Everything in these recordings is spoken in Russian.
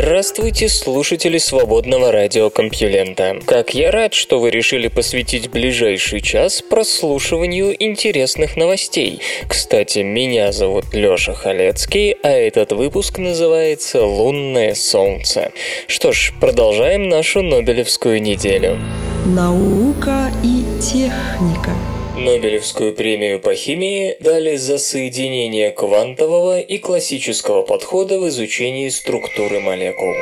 Здравствуйте, слушатели свободного радиокомпьюлента. Как я рад, что вы решили посвятить ближайший час прослушиванию интересных новостей. Кстати, меня зовут Лёша Халецкий, а этот выпуск называется «Лунное солнце». Что ж, продолжаем нашу Нобелевскую неделю. Наука и техника Нобелевскую премию по химии дали за соединение квантового и классического подхода в изучении структуры молекул.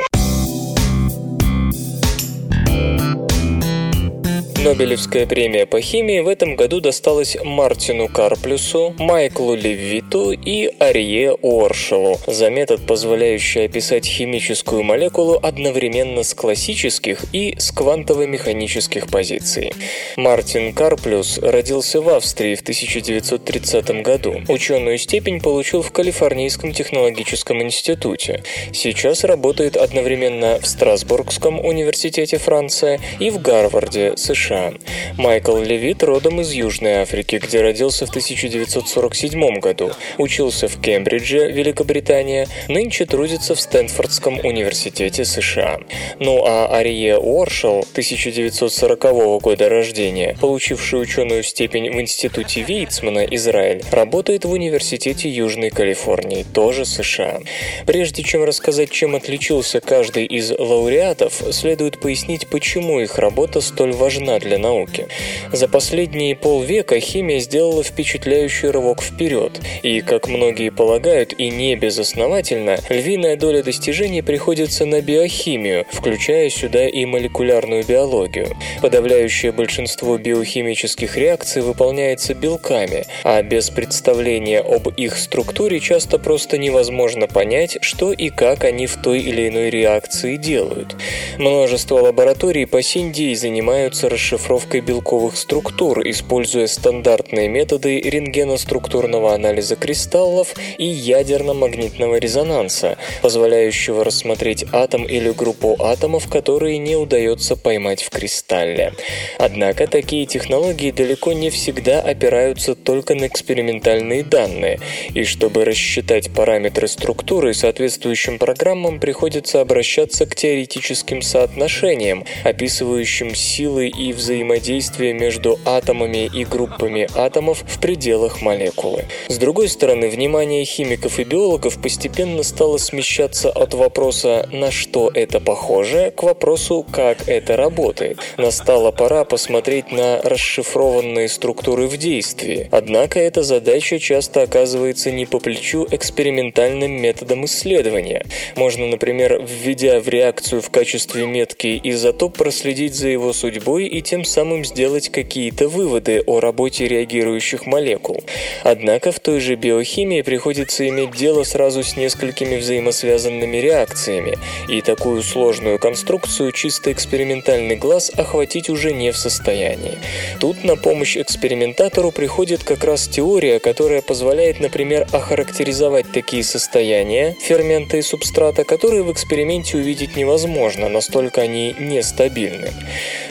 Нобелевская премия по химии в этом году досталась Мартину Карплюсу, Майклу Левиту и Арье Уоршелу за метод, позволяющий описать химическую молекулу одновременно с классических и с квантово-механических позиций. Мартин Карплюс родился в Австрии в 1930 году. Ученую степень получил в Калифорнийском технологическом институте. Сейчас работает одновременно в Страсбургском университете Франция и в Гарварде, США. Майкл Левит родом из Южной Африки, где родился в 1947 году. Учился в Кембридже, Великобритания, нынче трудится в Стэнфордском университете США. Ну а Арие Уоршел, 1940 года рождения, получивший ученую степень в Институте Вейцмана, Израиль, работает в Университете Южной Калифорнии, тоже США. Прежде чем рассказать, чем отличился каждый из лауреатов, следует пояснить, почему их работа столь важна для науки. За последние полвека химия сделала впечатляющий рывок вперед, и, как многие полагают, и не безосновательно, львиная доля достижений приходится на биохимию, включая сюда и молекулярную биологию. Подавляющее большинство биохимических реакций выполняется белками, а без представления об их структуре часто просто невозможно понять, что и как они в той или иной реакции делают. Множество лабораторий по день занимаются расшифровкой белковых структур, используя стандартные методы рентгеноструктурного анализа кристаллов и ядерно-магнитного резонанса, позволяющего рассмотреть атом или группу атомов, которые не удается поймать в кристалле. Однако такие технологии далеко не всегда опираются только на экспериментальные данные, и чтобы рассчитать параметры структуры, соответствующим программам приходится обращаться к теоретическим соотношениям, описывающим силы и взаимодействие между атомами и группами атомов в пределах молекулы. С другой стороны, внимание химиков и биологов постепенно стало смещаться от вопроса «на что это похоже?» к вопросу «как это работает?». Настала пора посмотреть на расшифрованные структуры в действии. Однако эта задача часто оказывается не по плечу экспериментальным методом исследования. Можно, например, введя в реакцию в качестве метки изотоп, проследить за его судьбой и тем самым сделать какие-то выводы о работе реагирующих молекул. Однако в той же биохимии приходится иметь дело сразу с несколькими взаимосвязанными реакциями, и такую сложную конструкцию чисто экспериментальный глаз охватить уже не в состоянии. Тут на помощь экспериментатору приходит как раз теория, которая позволяет, например, охарактеризовать такие состояния фермента и субстрата, которые в эксперименте увидеть невозможно, настолько они нестабильны.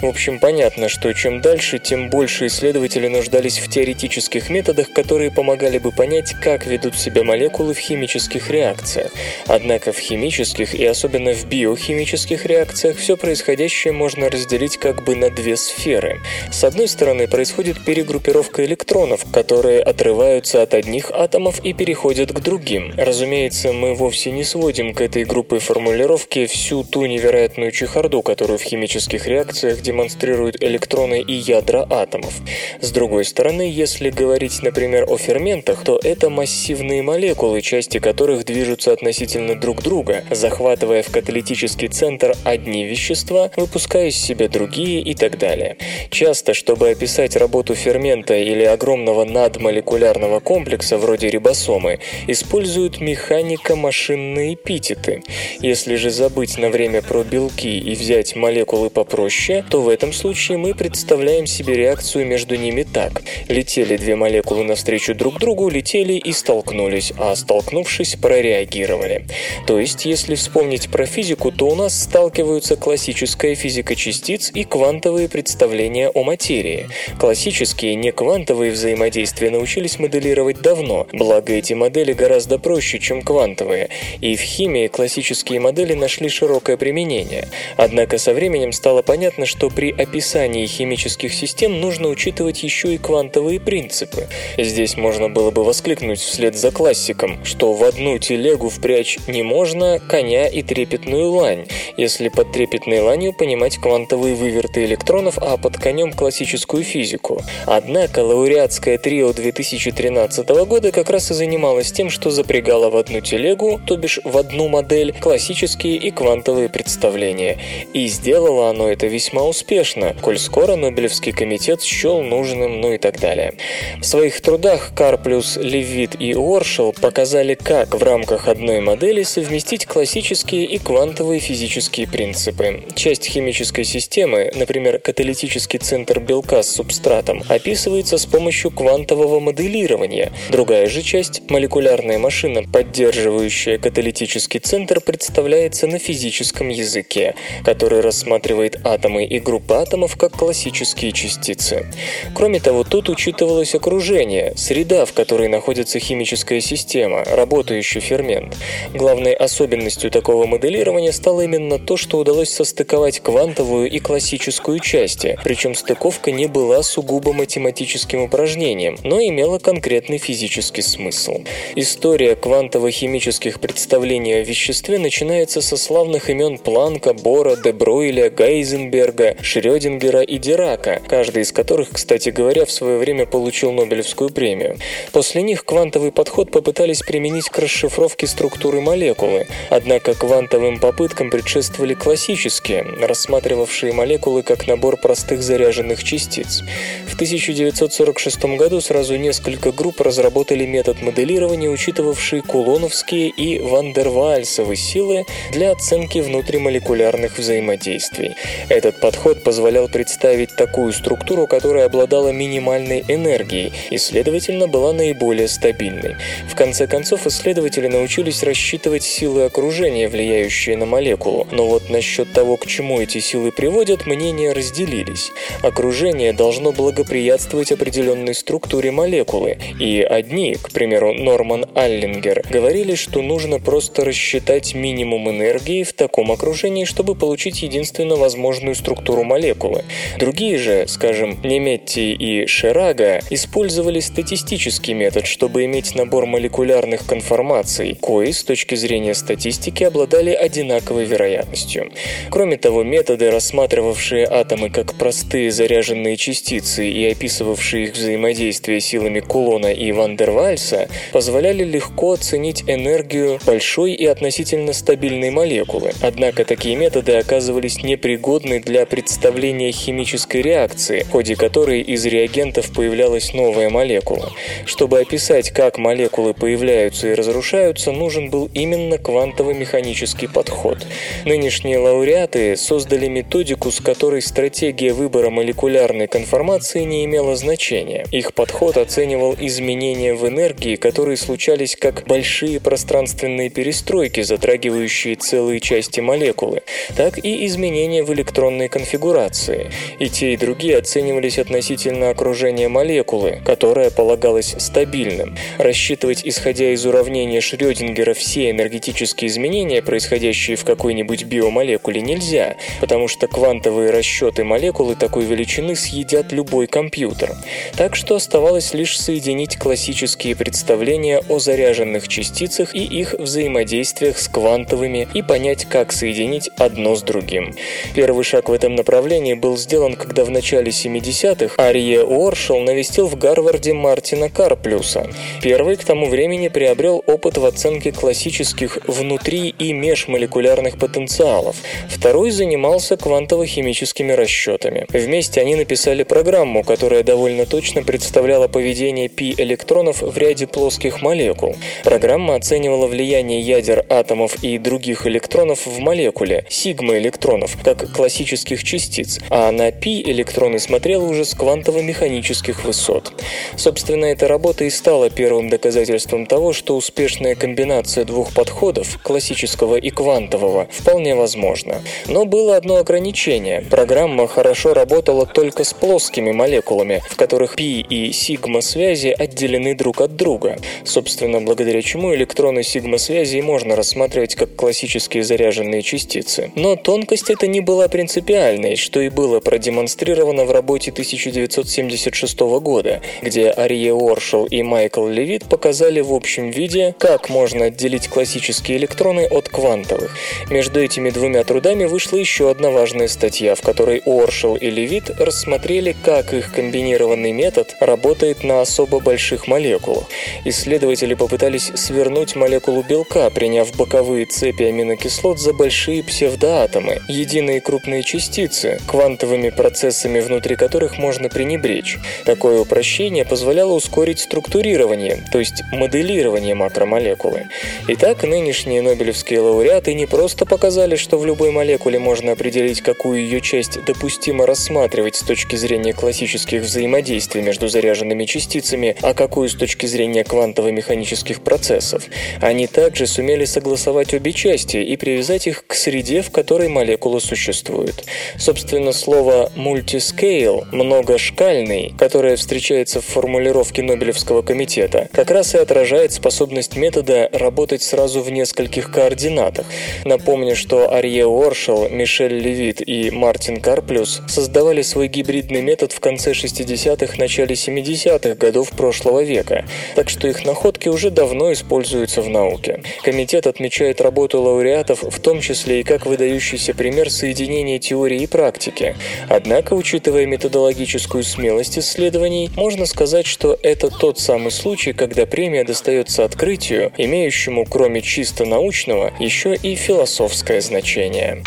В общем, понятно, что чем дальше, тем больше исследователи нуждались в теоретических методах, которые помогали бы понять, как ведут себя молекулы в химических реакциях. Однако в химических и особенно в биохимических реакциях все происходящее можно разделить как бы на две сферы. С одной стороны, происходит перегруппировка электронов, которые отрываются от одних атомов и переходят к другим. Разумеется, мы вовсе не сводим к этой группе формулировки всю ту невероятную чехарду, которую в химических реакциях демонстрирует электроны и ядра атомов. С другой стороны, если говорить, например, о ферментах, то это массивные молекулы, части которых движутся относительно друг друга, захватывая в каталитический центр одни вещества, выпуская из себя другие и так далее. Часто, чтобы описать работу фермента или огромного надмолекулярного комплекса вроде рибосомы, используют механико-машинные эпитеты. Если же забыть на время про белки и взять молекулы попроще, то в этом случае мы представляем себе реакцию между ними так. Летели две молекулы навстречу друг другу, летели и столкнулись, а столкнувшись, прореагировали. То есть, если вспомнить про физику, то у нас сталкиваются классическая физика частиц и квантовые представления о материи. Классические, не квантовые взаимодействия научились моделировать давно, благо эти модели гораздо проще, чем квантовые, и в химии классические модели нашли широкое применение. Однако со временем стало понятно, что при описании химических систем нужно учитывать еще и квантовые принципы. Здесь можно было бы воскликнуть вслед за классиком, что в одну телегу впрячь не можно коня и трепетную лань, если под трепетной ланью понимать квантовые выверты электронов, а под конем классическую физику. Однако лауреатское трио 2013 года как раз и занималось тем, что запрягало в одну телегу, то бишь в одну модель, классические и квантовые представления. И сделало оно это весьма успешно, коль скоро Нобелевский комитет счел нужным, ну и так далее. В своих трудах Карплюс, Левит и Уоршел показали, как в рамках одной модели совместить классические и квантовые физические принципы. Часть химической системы, например, каталитический центр белка с субстратом, описывается с помощью квантового моделирования. Другая же часть, молекулярная машина, поддерживающая каталитический центр, представляется на физическом языке, который рассматривает атомы и группы атомов как классические частицы. Кроме того, тут учитывалось окружение, среда, в которой находится химическая система, работающий фермент. Главной особенностью такого моделирования стало именно то, что удалось состыковать квантовую и классическую части, причем стыковка не была сугубо математическим упражнением, но имела конкретный физический смысл. История квантово-химических представлений о веществе начинается со славных имен Планка, Бора, Дебройля, Гейзенберга, Шрёдингера и Дирака, каждый из которых, кстати говоря, в свое время получил Нобелевскую премию. После них квантовый подход попытались применить к расшифровке структуры молекулы, однако квантовым попыткам предшествовали классические, рассматривавшие молекулы как набор простых заряженных частиц. В 1946 году сразу несколько групп разработали метод моделирования, учитывавший кулоновские и вандервальсовые силы для оценки внутримолекулярных взаимодействий. Этот подход позволял представить такую структуру, которая обладала минимальной энергией и, следовательно, была наиболее стабильной. В конце концов, исследователи научились рассчитывать силы окружения, влияющие на молекулу, но вот насчет того, к чему эти силы приводят, мнения разделились. Окружение должно благоприятствовать определенной структуре молекулы, и одни, к примеру, Норман Аллингер, говорили, что нужно просто рассчитать минимум энергии в таком окружении, чтобы получить единственно возможную структуру молекулы. Другие же, скажем, Неметти и Шерага, использовали статистический метод, чтобы иметь набор молекулярных конформаций, кои с точки зрения статистики обладали одинаковой вероятностью. Кроме того, методы, рассматривавшие атомы как простые заряженные частицы и описывавшие их взаимодействие силами Кулона и Вандервальса, позволяли легко оценить энергию большой и относительно стабильной молекулы. Однако такие методы оказывались непригодны для представления химической реакции, в ходе которой из реагентов появлялась новая молекула. Чтобы описать, как молекулы появляются и разрушаются, нужен был именно квантово-механический подход. Нынешние лауреаты создали методику, с которой стратегия выбора молекулярной конформации не имела значения. Их подход оценивал изменения в энергии, которые случались как большие пространственные перестройки, затрагивающие целые части молекулы, так и изменения в электронной конфигурации. И те, и другие оценивались относительно окружения молекулы, которое полагалось стабильным. Рассчитывать, исходя из уравнения Шрёдингера, все энергетические изменения, происходящие в какой-нибудь биомолекуле, нельзя, потому что квантовые расчеты молекулы такой величины съедят любой компьютер. Так что оставалось лишь соединить классические представления о заряженных частицах и их взаимодействиях с квантовыми и понять, как соединить одно с другим. Первый шаг в этом направлении был был сделан, когда в начале 70-х Арье Уоршел навестил в Гарварде Мартина Карплюса. Первый к тому времени приобрел опыт в оценке классических внутри- и межмолекулярных потенциалов. Второй занимался квантово-химическими расчетами. Вместе они написали программу, которая довольно точно представляла поведение пи-электронов в ряде плоских молекул. Программа оценивала влияние ядер атомов и других электронов в молекуле, сигма-электронов, как классических частиц, а на пи-электроны смотрела уже с квантово-механических высот. Собственно, эта работа и стала первым доказательством того, что успешная комбинация двух подходов, классического и квантового, вполне возможна. Но было одно ограничение. Программа хорошо работала только с плоскими молекулами, в которых пи и сигма связи отделены друг от друга. Собственно, благодаря чему электроны сигма связи можно рассматривать как классические заряженные частицы. Но тонкость эта не была принципиальной, что и было продемонстрировано в работе 1976 года, где Ария Оршел и Майкл Левит показали в общем виде, как можно отделить классические электроны от квантовых. Между этими двумя трудами вышла еще одна важная статья, в которой Оршел и Левит рассмотрели, как их комбинированный метод работает на особо больших молекулах. Исследователи попытались свернуть молекулу белка, приняв боковые цепи аминокислот за большие псевдоатомы, единые крупные частицы, квантовыми процессами внутри которых можно пренебречь. Такое упрощение позволяло ускорить структурирование, то есть моделирование макромолекулы. Итак, нынешние нобелевские лауреаты не просто показали, что в любой молекуле можно определить, какую ее часть допустимо рассматривать с точки зрения классических взаимодействий между заряженными частицами, а какую с точки зрения квантово-механических процессов. Они также сумели согласовать обе части и привязать их к среде, в которой молекула существует. Собственно, слово «multiscale» – многошкальный, которое встречается в формулировке Нобелевского комитета, как раз и отражает способность метода работать сразу в нескольких координатах. Напомню, что Арье Уоршел, Мишель Левит и Мартин Карплюс создавали свой гибридный метод в конце 60-х, начале 70-х годов прошлого века, так что их находки уже давно используются в науке. Комитет отмечает работу лауреатов в том числе и как выдающийся пример соединения теории и практики. Однако, учитывая методологическую смелость исследований, можно сказать, что это тот самый случай, когда премия достается открытию, имеющему кроме чисто научного еще и философское значение.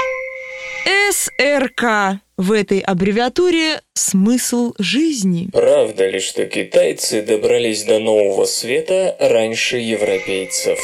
СРК. В этой аббревиатуре смысл жизни. Правда ли, что китайцы добрались до нового света раньше европейцев?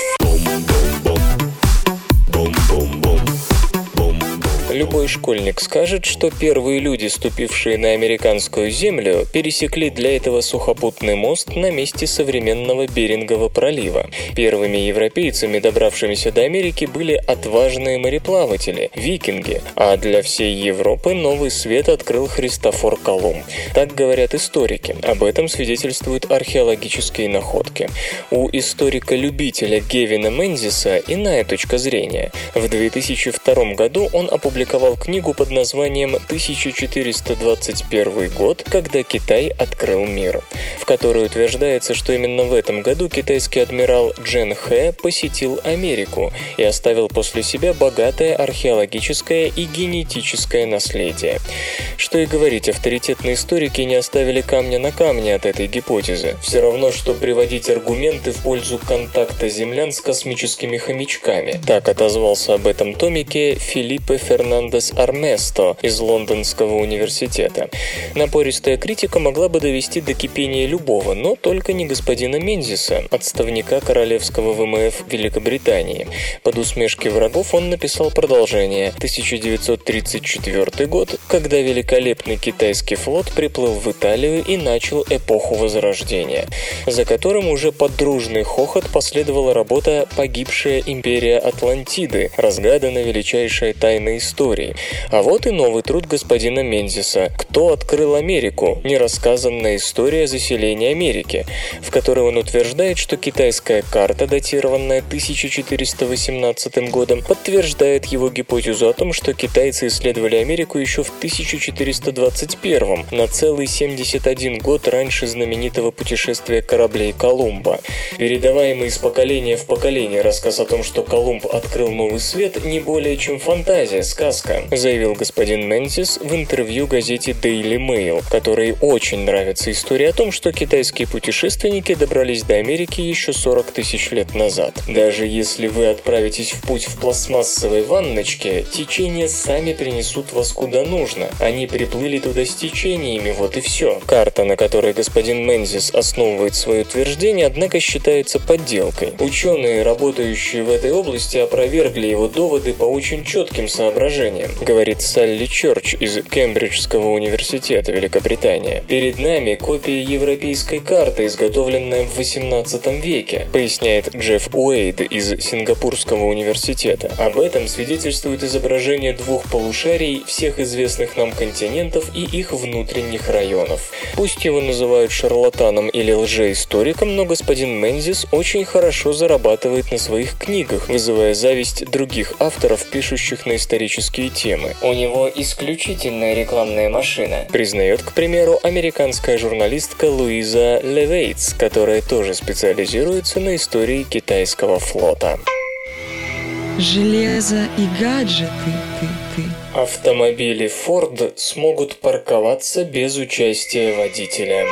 Любой школьник скажет, что первые люди, ступившие на американскую землю, пересекли для этого сухопутный мост на месте современного Берингового пролива. Первыми европейцами, добравшимися до Америки, были отважные мореплаватели, викинги, а для всей Европы новый свет открыл Христофор Колумб. Так говорят историки, об этом свидетельствуют археологические находки. У историка-любителя Гевина Мензиса иная точка зрения. В 2002 году он опубликовал опубликовал книгу под названием «1421 год, когда Китай открыл мир», в которой утверждается, что именно в этом году китайский адмирал Джен Хэ посетил Америку и оставил после себя богатое археологическое и генетическое наследие. Что и говорить, авторитетные историки не оставили камня на камне от этой гипотезы. Все равно, что приводить аргументы в пользу контакта землян с космическими хомячками. Так отозвался об этом томике Филиппе Фернандес Фернандес Арместо из Лондонского университета. Напористая критика могла бы довести до кипения любого, но только не господина Мензиса, отставника Королевского ВМФ Великобритании. Под усмешки врагов он написал продолжение 1934 год, когда великолепный китайский флот приплыл в Италию и начал эпоху Возрождения, за которым уже под дружный хохот последовала работа «Погибшая империя Атлантиды», разгадана величайшая тайна истории истории. А вот и новый труд господина Мензиса «Кто открыл Америку? Нерассказанная история заселения Америки», в которой он утверждает, что китайская карта, датированная 1418 годом, подтверждает его гипотезу о том, что китайцы исследовали Америку еще в 1421 на целый 71 год раньше знаменитого путешествия кораблей Колумба. Передаваемый из поколения в поколение рассказ о том, что Колумб открыл новый свет, не более чем фантазия, сказка сказка, заявил господин Мензис в интервью газете Daily Mail, которой очень нравится история о том, что китайские путешественники добрались до Америки еще 40 тысяч лет назад. Даже если вы отправитесь в путь в пластмассовой ванночке, течения сами принесут вас куда нужно. Они приплыли туда с течениями, вот и все. Карта, на которой господин Мензис основывает свое утверждение, однако считается подделкой. Ученые, работающие в этой области, опровергли его доводы по очень четким соображениям, говорит Салли Чорч из Кембриджского университета Великобритания. Перед нами копия европейской карты, изготовленная в 18 веке, поясняет Джефф Уэйд из Сингапурского университета. Об этом свидетельствует изображение двух полушарий всех известных нам континентов и их внутренних районов. Пусть его называют шарлатаном или лжеисториком, но господин Мензис очень хорошо зарабатывает на своих книгах, вызывая зависть других авторов, пишущих на исторические темы. У него исключительная рекламная машина, признает, к примеру, американская журналистка Луиза Левейтс, которая тоже специализируется на истории китайского флота. Железо и гаджеты, ты, ты. Автомобили Ford смогут парковаться без участия водителя.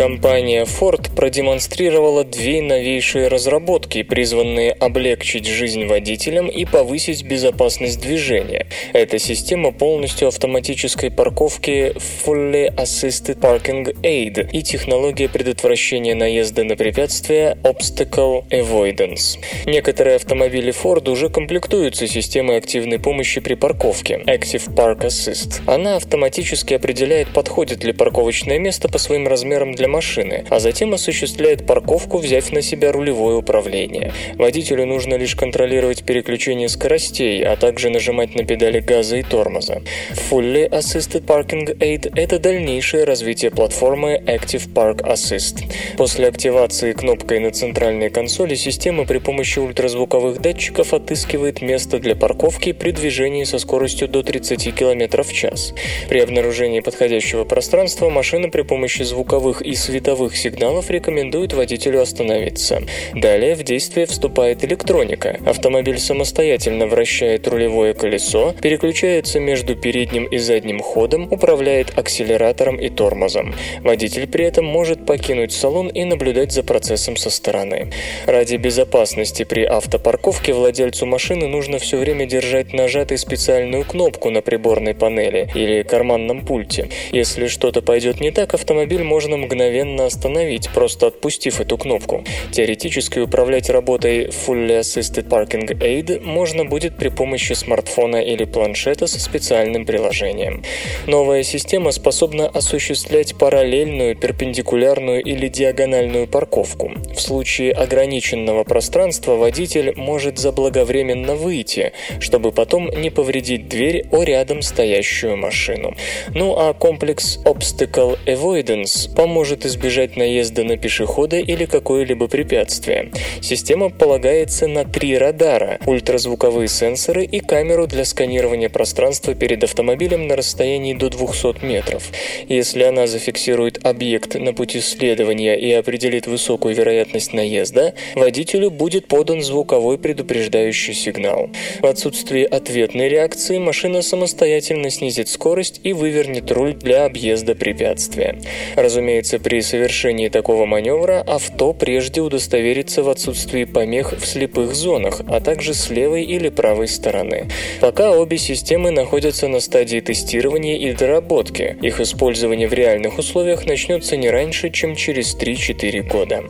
Компания Ford продемонстрировала две новейшие разработки, призванные облегчить жизнь водителям и повысить безопасность движения. Это система полностью автоматической парковки Fully Assisted Parking Aid и технология предотвращения наезда на препятствия Obstacle Avoidance. Некоторые автомобили Ford уже комплектуются системой активной помощи при парковке Active Park Assist. Она автоматически определяет, подходит ли парковочное место по своим размерам для машины, а затем осуществляет парковку, взяв на себя рулевое управление. Водителю нужно лишь контролировать переключение скоростей, а также нажимать на педали газа и тормоза. Fully Assisted Parking Aid – это дальнейшее развитие платформы Active Park Assist. После активации кнопкой на центральной консоли система при помощи ультразвуковых датчиков отыскивает место для парковки при движении со скоростью до 30 км в час. При обнаружении подходящего пространства машина при помощи звуковых и световых сигналов рекомендует водителю остановиться. Далее в действие вступает электроника. Автомобиль самостоятельно вращает рулевое колесо, переключается между передним и задним ходом, управляет акселератором и тормозом. Водитель при этом может покинуть салон и наблюдать за процессом со стороны. Ради безопасности при автопарковке владельцу машины нужно все время держать нажатой специальную кнопку на приборной панели или карманном пульте. Если что-то пойдет не так, автомобиль можно мгновенно остановить, просто отпустив эту кнопку. Теоретически управлять работой Fully Assisted Parking Aid можно будет при помощи смартфона или планшета со специальным приложением. Новая система способна осуществлять параллельную, перпендикулярную или диагональную парковку. В случае ограниченного пространства водитель может заблаговременно выйти, чтобы потом не повредить дверь о рядом стоящую машину. Ну а комплекс Obstacle Avoidance поможет избежать наезда на пешехода или какое-либо препятствие. Система полагается на три радара, ультразвуковые сенсоры и камеру для сканирования пространства перед автомобилем на расстоянии до 200 метров. Если она зафиксирует объект на пути следования и определит высокую вероятность наезда, водителю будет подан звуковой предупреждающий сигнал. В отсутствии ответной реакции машина самостоятельно снизит скорость и вывернет руль для объезда препятствия. Разумеется, при совершении такого маневра авто прежде удостоверится в отсутствии помех в слепых зонах, а также с левой или правой стороны. Пока обе системы находятся на стадии тестирования и доработки. Их использование в реальных условиях начнется не раньше, чем через 3-4 года.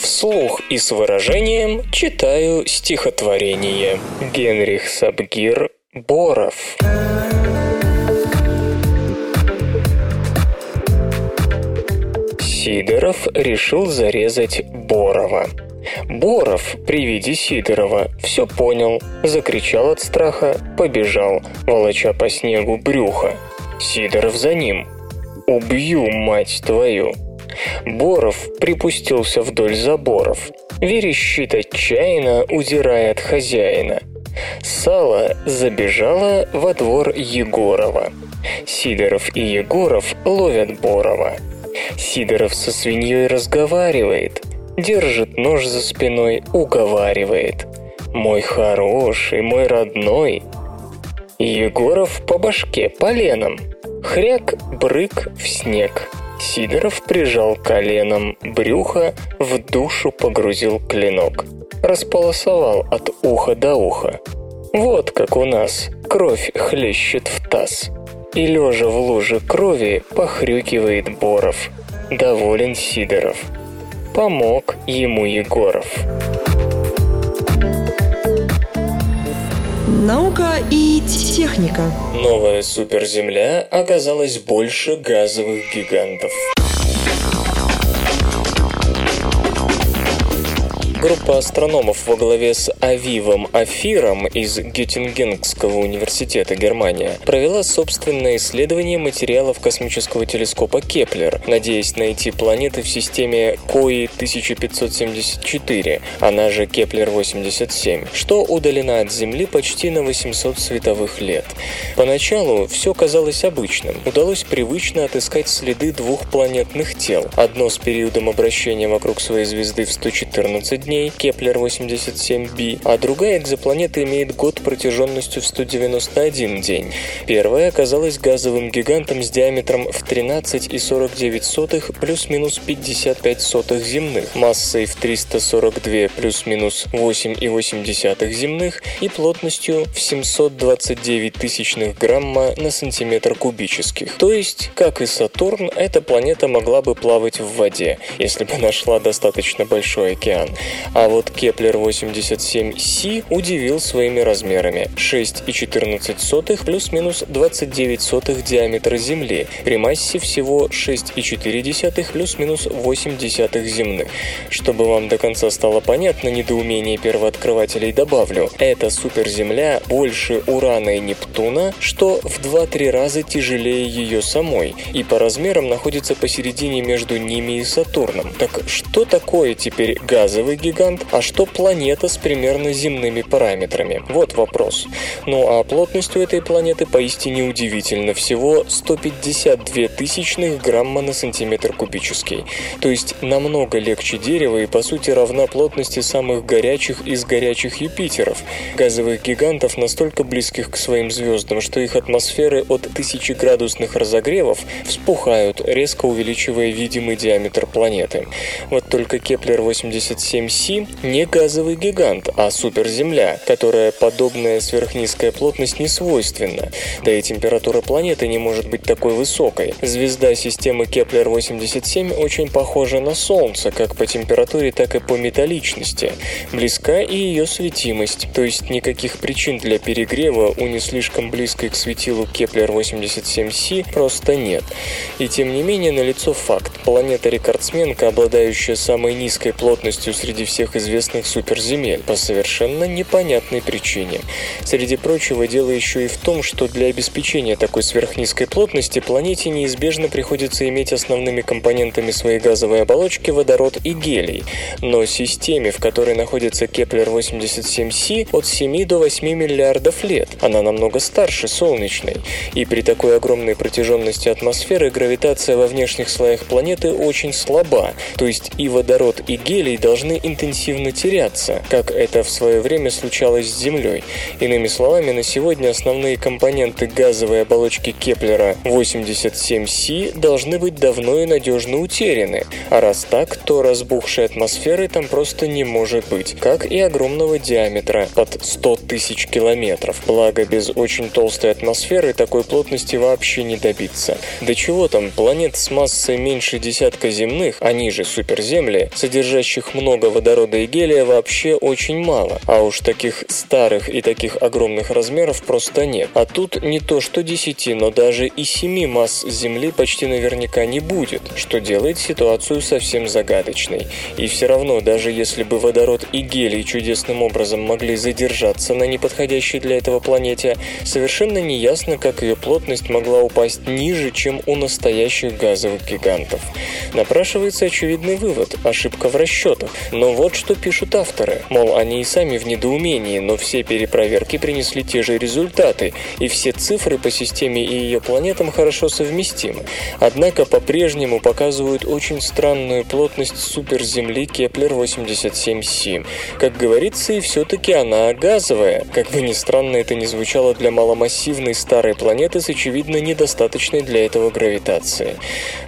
Вслух и с выражением читаю стихотворение. Генрих Сабгир Боров. Сидоров решил зарезать Борова. Боров при виде Сидорова все понял, закричал от страха, побежал, волоча по снегу брюха. Сидоров за ним. «Убью, мать твою!» Боров припустился вдоль заборов. Верещит отчаянно, удирая от хозяина. Сало забежала во двор Егорова. Сидоров и Егоров ловят Борова. Сидоров со свиньей разговаривает. держит нож за спиной, уговаривает. «Мой хороший, мой родной!» Егоров по башке поленом. Хряк, брык в снег. Сидоров прижал коленом брюхо, в душу погрузил клинок. Располосовал от уха до уха. Вот как у нас кровь хлещет в таз. И лежа в луже крови похрюкивает Боров. Доволен Сидоров. Помог ему Егоров. Наука и техника. Новая суперземля оказалась больше газовых гигантов. Группа астрономов во главе с Авивом Офиром из Геттингенского университета Германия провела собственное исследование материалов космического телескопа Кеплер, надеясь найти планеты в системе KOI 1574, она же Kepler-87, что удалена от Земли почти на 800 световых лет. Поначалу все казалось обычным. Удалось привычно отыскать следы двух планетных тел. Одно с периодом обращения вокруг своей звезды в 114 дней, Kepler-87b, а другая экзопланета имеет год протяженностью в 191 день. Первая оказалась газовым гигантом с диаметром в 13,49 плюс-минус 55 сотых земных, массой в 342 плюс-минус 8,8 земных и плотностью в 729 тысячных грамма на сантиметр кубический. То есть, как и Сатурн, эта планета могла бы плавать в воде, если бы нашла достаточно большой океан. А вот Kepler-87c удивил своими размерами – 6,14 плюс-минус 29 сотых диаметра Земли, при массе всего 6,4 плюс-минус 8 десятых земных. Чтобы вам до конца стало понятно недоумение первооткрывателей, добавлю, эта суперземля больше Урана и Нептуна, что в 2-3 раза тяжелее ее самой, и по размерам находится посередине между ними и Сатурном. Так что такое теперь газовый гигант, а что планета с примерно земными параметрами? Вот вопрос. Ну а плотность у этой планеты поистине удивительно. Всего 152 тысячных грамма на сантиметр кубический. То есть намного легче дерева и по сути равна плотности самых горячих из горячих Юпитеров. Газовых гигантов настолько близких к своим звездам, что их атмосферы от тысячеградусных разогревов вспухают, резко увеличивая видимый диаметр планеты. Вот только Kepler-87c не газовый гигант, а суперземля, которой подобная сверхнизкая плотность не свойственна. Да и температура планеты не может быть такой высокой. Звезда системы Kepler-87 очень похожа на Солнце, как по температуре, так и по металличности. Близка и ее светимость, то есть никаких причин для перегрева у не слишком близкой к светилу Kepler-87c просто нет. И тем не менее налицо факт. Планета-рекордсменка, обладающая самой низкой плотностью среди всех известных суперземель, по совершенно непонятной причине. Среди прочего, дело еще и в том, что для обеспечения такой сверхнизкой плотности планете неизбежно приходится иметь основными компонентами своей газовой оболочки водород и гелий. Но системе, в которой находится Кеплер-87c, от 7 до 8 миллиардов лет. Она намного старше солнечной. И при такой огромной протяженности атмосферы гравитация во внешних слоях планеты очень слаба, то есть и водород, и гелий должны интенсивно теряться, как это в свое время случалось с Землей. Иными словами, на сегодня основные компоненты газовой оболочки Кеплера 87c должны быть давно и надежно утеряны, а раз так, то разбухшей атмосферы там просто не может быть, как и огромного диаметра под 100 тысяч километров. Благо, без очень толстой атмосферы такой плотности вообще не добиться. Да чего там, планет с массой меньше десятка земных, они же суперземли, содержащих много водорода и гелия, вообще очень мало. А уж таких старых и таких огромных размеров просто нет. А тут не то что 10, но даже и 7 масс Земли почти наверняка не будет, что делает ситуацию совсем загадочной. И все равно, даже если бы водород и гелий чудесным образом могли задержаться на неподходящей для этого планете, совершенно неясно, как ее плотность могла упасть ниже, чем у настоящих газовых гигантов. Напрашивается очевидный вывод – ошибка в расчетах. Но Вот что пишут авторы. Мол, они и сами в недоумении, но все перепроверки принесли те же результаты, и все цифры по системе и ее планетам хорошо совместимы. Однако по-прежнему показывают очень странную плотность суперземли Кеплер-87c. Как говорится, и все-таки она газовая. Как бы ни странно это ни звучало для маломассивной старой планеты с очевидно недостаточной для этого гравитации.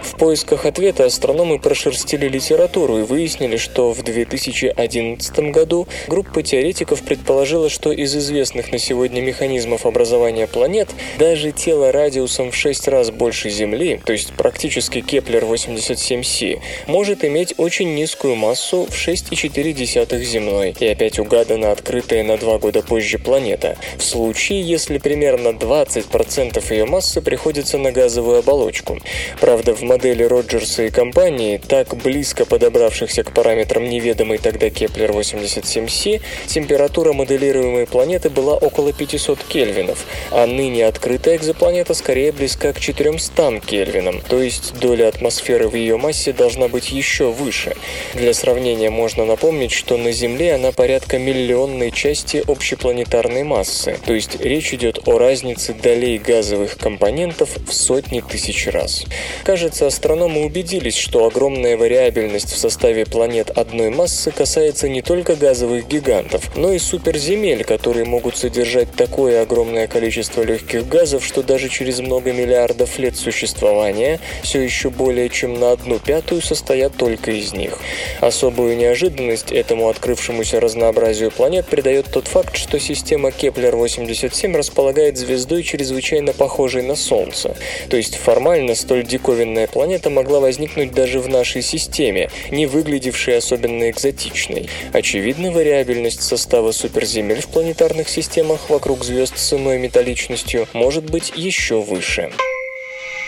В поисках ответа астрономы прошерстили литературу и выяснили, что в 2011 году группа теоретиков предположила, что из известных на сегодня механизмов образования планет даже тело радиусом в 6 раз больше Земли, то есть практически Кеплер-87c, может иметь очень низкую массу в 6,4 земной, и опять угадана открытая на два года позже планета, в случае, если примерно 20% ее массы приходится на газовую оболочку. Правда, в модели Роджерса и компании, так близко подобравшихся к параметрам неведомой тогда Кеплер-87c, температура моделируемой планеты была около 500 кельвинов, а ныне открытая экзопланета скорее близка к 400 кельвинам, то есть доля атмосферы в ее массе должна быть еще выше. Для сравнения можно напомнить, что на Земле она порядка миллионной части общепланетарной массы, то есть речь идет о разнице долей газовых компонентов в сотни тысяч раз. Кажется, астрономы убедились, что огромная вариабельность в составе планет одной массы касается не только газовых гигантов, но и суперземель, которые могут содержать такое огромное количество легких газов, что даже через много миллиардов лет существования все еще более чем на одну пятую состоят только из них. Особую неожиданность этому открывшемуся разнообразию планет придает тот факт, что система Кеплер-87 располагает звездой чрезвычайно похожей на Солнце. То есть формально столь диковинная планета могла возникнуть даже в нашей системе, не выглядевшей особенно экзотичной. Очевидно, вариабельность состава суперземель в планетарных системах вокруг звезд с иной металличностью может быть еще выше.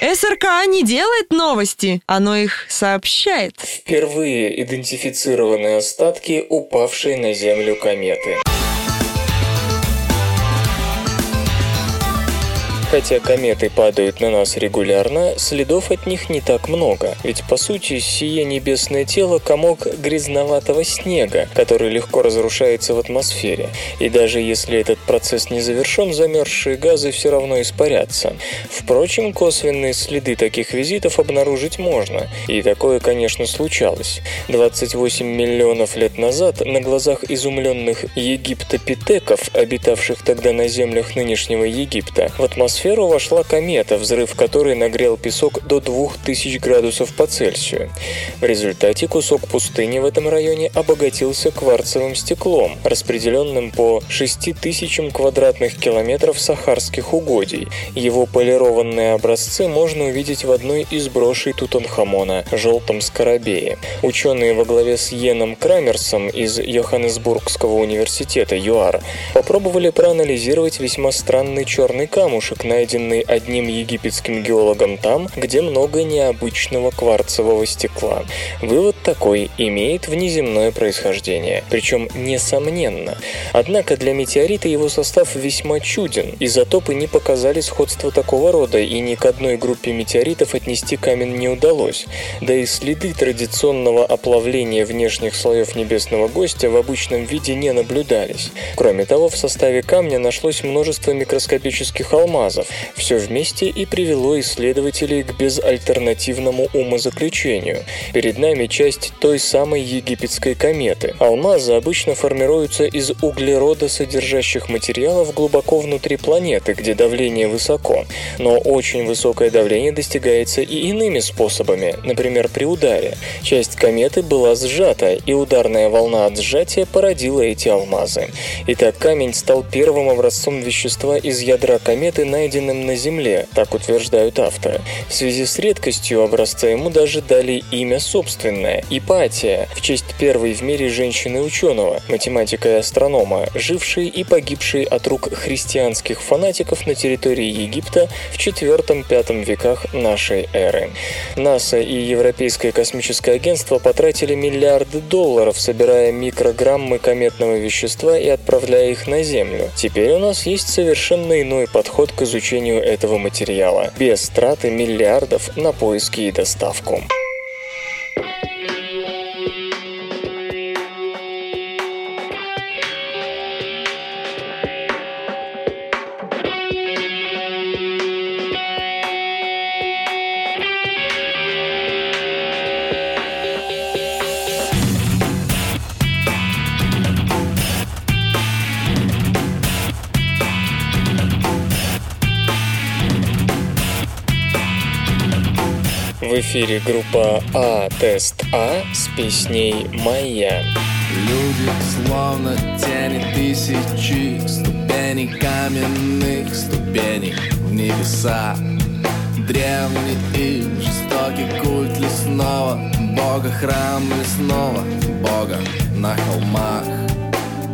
СРК не делает новости, оно их сообщает. Впервые идентифицированы остатки упавшей на Землю кометы. Хотя кометы падают на нас регулярно, следов от них не так много, ведь по сути сие небесное тело – комок грязноватого снега, который легко разрушается в атмосфере. И даже если этот процесс не завершен, замерзшие газы все равно испарятся. Впрочем, косвенные следы таких визитов обнаружить можно, и такое, конечно, случалось. 28 миллионов лет назад на глазах изумленных египтопитеков, обитавших тогда на землях нынешнего Египта, в атмосфере атмосферу вошла комета, взрыв которой нагрел песок до 2000 градусов по Цельсию. В результате кусок пустыни в этом районе обогатился кварцевым стеклом, распределенным по 6000 квадратных километров сахарских угодий. Его полированные образцы можно увидеть в одной из брошей Тутанхамона – желтом скоробее. Ученые во главе с Йеном Крамерсом из Йоханнесбургского университета ЮАР попробовали проанализировать весьма странный черный камушек, найденный одним египетским геологом там, где много необычного кварцевого стекла. Вывод такой имеет внеземное происхождение, причем несомненно. Однако для метеорита его состав весьма чуден. Изотопы не показали сходства такого рода, и ни к одной группе метеоритов отнести камень не удалось. Да и следы традиционного оплавления внешних слоев небесного гостя в обычном виде не наблюдались. Кроме того, в составе камня нашлось множество микроскопических алмазов, алмазов. Все вместе и привело исследователей к безальтернативному умозаключению. Перед нами часть той самой египетской кометы. Алмазы обычно формируются из углерода, содержащих материалов глубоко внутри планеты, где давление высоко. Но очень высокое давление достигается и иными способами, например, при ударе. Часть кометы была сжата, и ударная волна от сжатия породила эти алмазы. Итак, камень стал первым образцом вещества из ядра кометы, найденным найденным на Земле, так утверждают авторы. В связи с редкостью образца ему даже дали имя собственное – Ипатия, в честь первой в мире женщины-ученого, математика и астронома, жившей и погибшей от рук христианских фанатиков на территории Египта в IV-V веках нашей эры. НАСА и Европейское космическое агентство потратили миллиарды долларов, собирая микрограммы кометного вещества и отправляя их на Землю. Теперь у нас есть совершенно иной подход к изучению изучению этого материала, без траты миллиардов на поиски и доставку. Эфире группа А Тест А с песней «Моя». Люди словно тени тысячи Ступеней каменных ступеней в небеса Древний и жестокий культ лесного Бога храм лесного Бога на холмах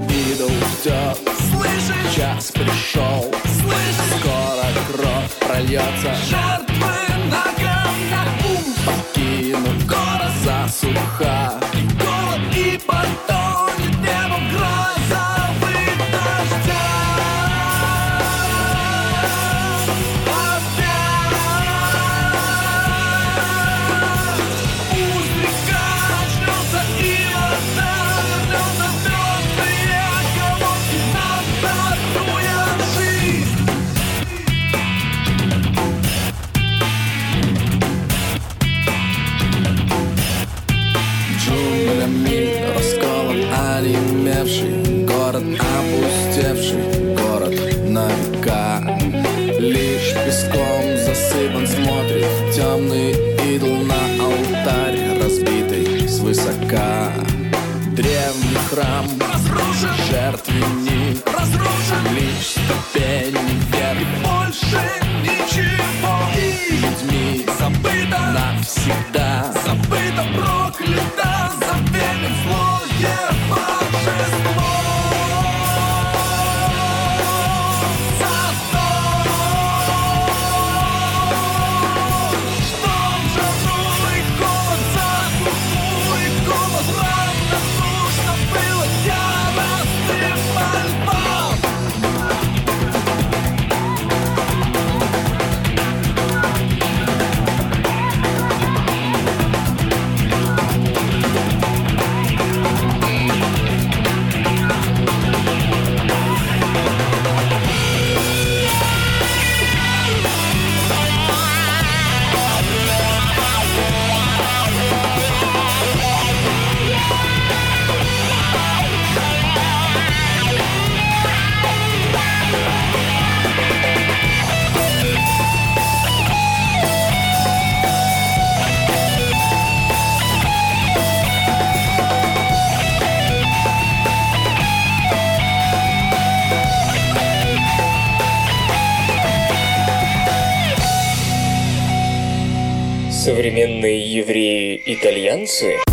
Идол ждет Слышишь? Час пришел Слышишь? Скоро кровь прольется Жертвы на камнях Покинут город засуха И голод, и потонет забыто 零岁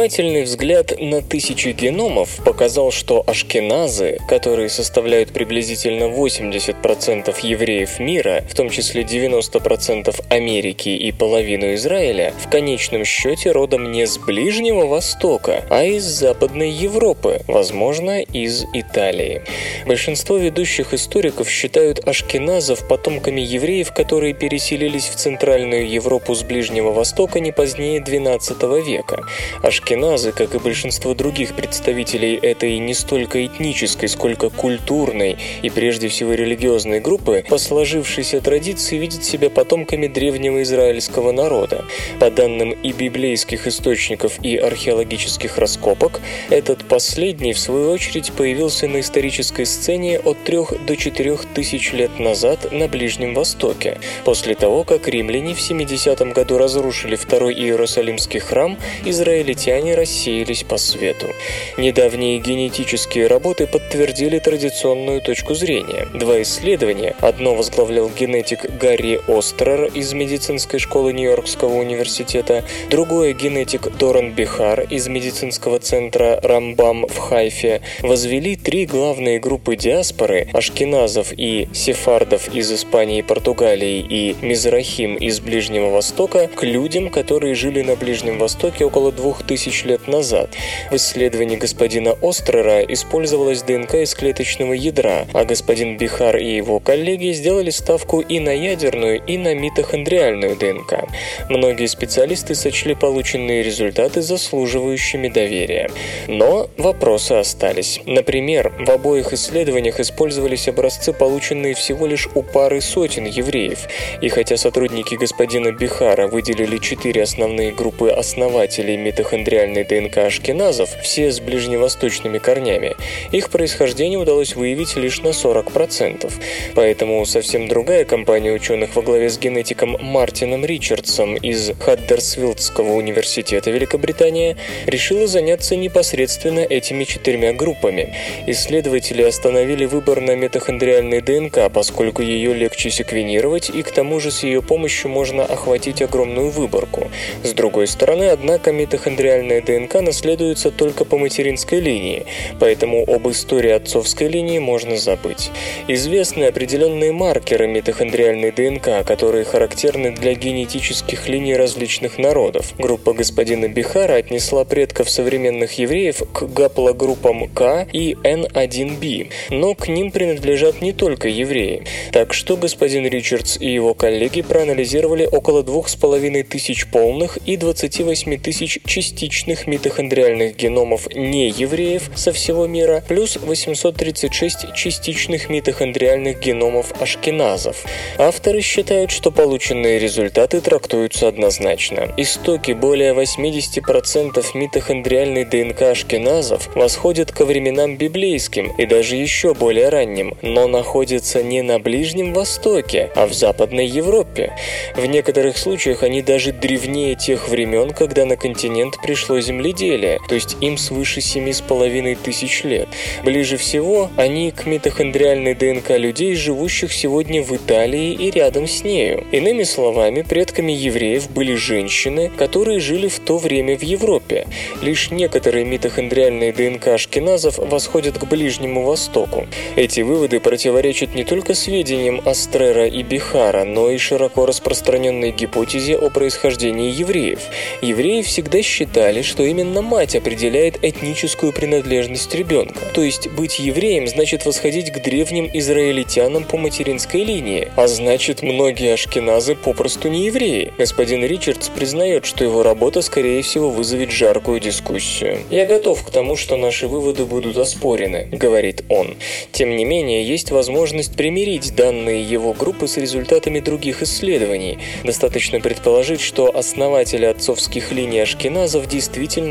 Внимательный взгляд на тысячи геномов показал, что ашкеназы, которые составляют приблизительно 80% евреев мира, в том числе 90% Америки и половину Израиля, в конечном счете родом не с Ближнего Востока, а из Западной Европы, возможно, из Италии. Большинство ведущих историков считают ашкеназов потомками евреев, которые переселились в Центральную Европу с Ближнего Востока не позднее XII века. Ашкеназы, как и большинство других представителей этой не столько этнической, сколько культурной и прежде всего религиозной группы, по сложившейся традиции видят себя потомками древнего израильского народа. По данным и библейских источников, и археологических раскопок, этот последний, в свою очередь, появился на исторической сцене от 3 до 4 тысяч лет назад на Ближнем Востоке, после того, как римляне в 70 году разрушили второй Иерусалимский храм, израильтяне рассеялись по свету. Недавние генетические работы подтвердили традиционную точку зрения. Два исследования, одно возглавлял генетик Гарри Острер из медицинской школы Нью-Йоркского университета, другое генетик Доран Бихар из медицинского центра Рамбам в Хайфе, возвели три главные группы диаспоры – ашкеназов и сефардов из Испании и Португалии и мизрахим из Ближнего Востока – к людям, которые жили на Ближнем Востоке около двух тысяч лет назад. В исследовании господина Острера использовалась ДНК из клеточного ядра, а господин Бихар и его коллеги сделали ставку и на ядерную, и на митохондриальную ДНК. Многие специалисты сочли полученные результаты заслуживающими доверия. Но вопросы остались. Например, в обоих исследованиях использовались образцы, полученные всего лишь у пары сотен евреев. И хотя сотрудники господина Бихара выделили четыре основные группы основателей митохондриальной митохондриальной ДНК ашкеназов, все с ближневосточными корнями, их происхождение удалось выявить лишь на 40%. Поэтому совсем другая компания ученых во главе с генетиком Мартином Ричардсом из Хаддерсвилдского университета Великобритания решила заняться непосредственно этими четырьмя группами. Исследователи остановили выбор на митохондриальной ДНК, поскольку ее легче секвенировать и к тому же с ее помощью можно охватить огромную выборку. С другой стороны, однако, митохондриальная ДНК наследуется только по материнской линии, поэтому об истории отцовской линии можно забыть. Известны определенные маркеры митохондриальной ДНК, которые характерны для генетических линий различных народов. Группа господина Бихара отнесла предков современных евреев к гаплогруппам К и N1b, но к ним принадлежат не только евреи. Так что господин Ричардс и его коллеги проанализировали около двух с половиной тысяч полных и 28 тысяч частичных митохондриальных геномов неевреев со всего мира, плюс 836 частичных митохондриальных геномов ашкеназов. Авторы считают, что полученные результаты трактуются однозначно. Истоки более 80% митохондриальной ДНК ашкеназов восходят ко временам библейским и даже еще более ранним, но находятся не на Ближнем Востоке, а в Западной Европе. В некоторых случаях они даже древнее тех времен, когда на континент пришло земледелие, то есть им свыше 7,5 тысяч лет. Ближе всего они к митохондриальной ДНК людей, живущих сегодня в Италии и рядом с нею. Иными словами, предками евреев были женщины, которые жили в то время в Европе. Лишь некоторые митохондриальные ДНК ашкеназов восходят к Ближнему Востоку. Эти выводы противоречат не только сведениям Астрера и Бихара, но и широко распространенной гипотезе о происхождении евреев. Евреи всегда считали, что именно мать определяет этническую принадлежность ребенка. То есть быть евреем значит восходить к древним израильтянам по материнской линии, а значит многие ашкеназы попросту не евреи. Господин Ричардс признает, что его работа скорее всего вызовет жаркую дискуссию. «Я готов к тому, что наши выводы будут оспорены», — говорит он. Тем не менее, есть возможность примирить данные его группы с результатами других исследований. Достаточно предположить, что основатели отцовских линий ашкеназов действительно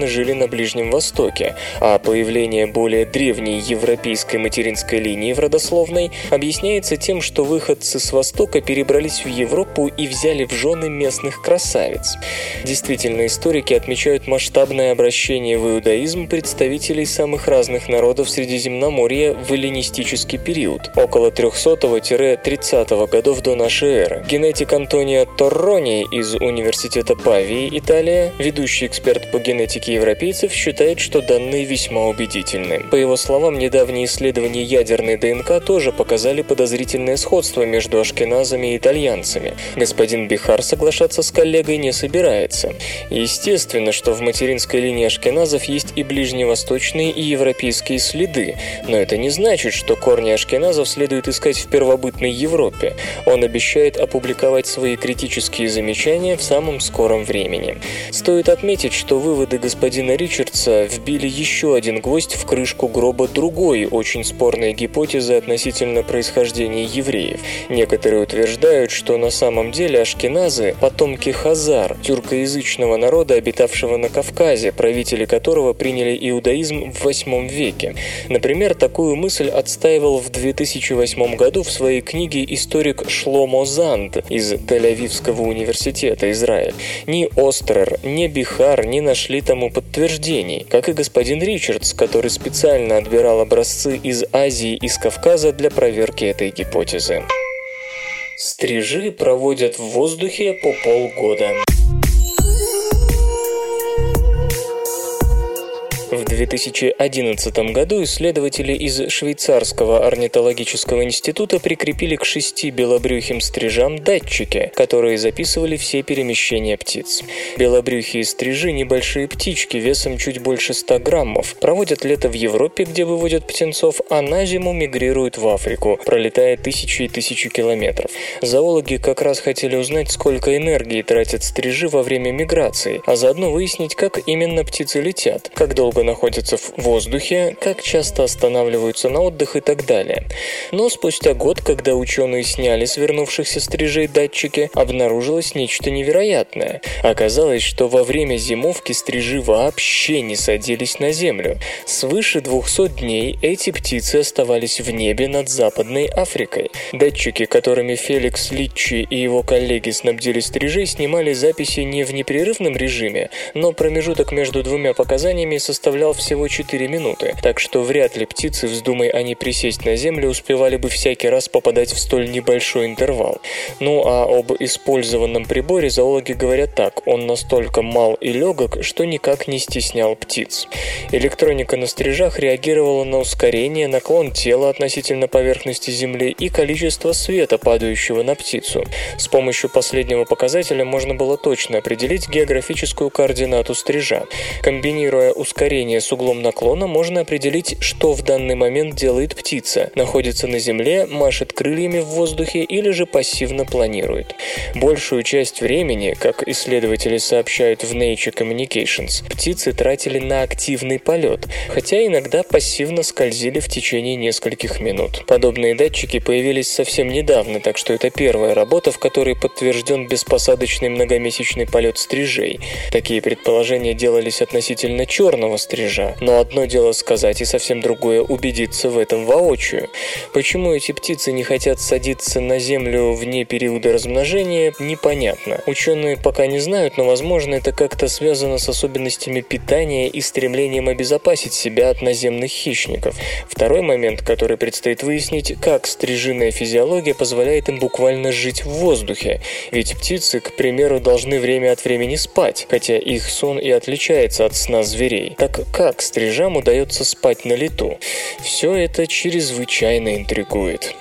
жили на Ближнем Востоке, а появление более древней европейской материнской линии в родословной объясняется тем, что выходцы с Востока перебрались в Европу и взяли в жены местных красавиц. Действительно, историки отмечают масштабное обращение в иудаизм представителей самых разных народов Средиземноморья в эллинистический период, около 300-30 годов до нашей эры. Генетик Антонио Торрони из Университета Павии, Италия, ведущий эксперт по генетике европейцев, считает, что данные весьма убедительны. По его словам, недавние исследования ядерной ДНК тоже показали подозрительное сходство между ашкеназами и итальянцами. Господин Бихар соглашаться с коллегой не собирается. Естественно, что в материнской линии ашкеназов есть и ближневосточные, и европейские следы, но это не значит, что корни ашкеназов следует искать в первобытной Европе. Он обещает опубликовать свои критические замечания в самом скором времени. Стоит отметить, что выводы господина Ричардса вбили еще один гвоздь в крышку гроба другой очень спорной гипотезы относительно происхождения евреев. Некоторые утверждают, что на самом деле ашкеназы – потомки хазар, тюркоязычного народа, обитавшего на Кавказе, правители которого приняли иудаизм в VIII веке. Например, такую мысль отстаивал в 2008 году в своей книге историк Шломо Занд из Тель-Авивского университета Израиль. Ни Острер, ни Бихар не нашли тому подтверждений, как и господин Ричардс, который специально отбирал образцы из Азии и с Кавказа для проверки этой гипотезы. Стрижи проводят в воздухе по полгода. В 2011 году исследователи из Швейцарского орнитологического института прикрепили к шести белобрюхим стрижам датчики, которые записывали все перемещения птиц. Белобрюхие стрижи – небольшие птички весом чуть больше 100 граммов, проводят лето в Европе, где выводят птенцов, а на зиму мигрируют в Африку, пролетая тысячи и тысячи километров. Зоологи как раз хотели узнать, сколько энергии тратят стрижи во время миграции, а заодно выяснить, как именно птицы летят, как долго находятся в воздухе, как часто останавливаются на отдых и так далее. Но спустя год, когда ученые сняли с вернувшихся стрижей датчики, обнаружилось нечто невероятное. Оказалось, что во время зимовки стрижи вообще не садились на землю. Свыше 200 дней эти птицы оставались в небе над Западной Африкой. Датчики, которыми Феликс Литчи и его коллеги снабдили стрижей, снимали записи не в непрерывном режиме, но промежуток между двумя показаниями составлял всего 4 минуты, так что вряд ли птицы, вздумай они присесть на землю, успевали бы всякий раз попадать в столь небольшой интервал. Ну а об использованном приборе зоологи говорят так, он настолько мал и легок, что никак не стеснял птиц. Электроника на стрижах реагировала на ускорение, наклон тела относительно поверхности Земли и количество света, падающего на птицу. С помощью последнего показателя можно было точно определить географическую координату стрижа. Комбинируя ускорение с углом наклона, можно определить, что в данный момент делает птица. Находится на земле, машет крыльями в воздухе или же пассивно планирует. Большую часть времени, как исследователи сообщают в Nature Communications, птицы тратили на активный полет, хотя иногда пассивно скользили в течение нескольких минут. Подобные датчики появились совсем недавно, так что это первая работа, в которой подтвержден беспосадочный многомесячный полет стрижей. Такие предположения делались относительно черного стрижа, но одно дело сказать и совсем другое убедиться в этом воочию. Почему эти птицы не хотят садиться на Землю вне периода размножения, непонятно. Ученые пока не знают, но возможно это как-то связано с особенностями питания и стремлением обезопасить себя от наземных хищников. Второй момент, который предстоит выяснить, как стрижиная физиология позволяет им буквально жить в воздухе. Ведь птицы, к примеру, должны время от времени спать, хотя их сон и отличается от сна зверей. Так как стрижам удается спать на лету? Все это чрезвычайно интригует.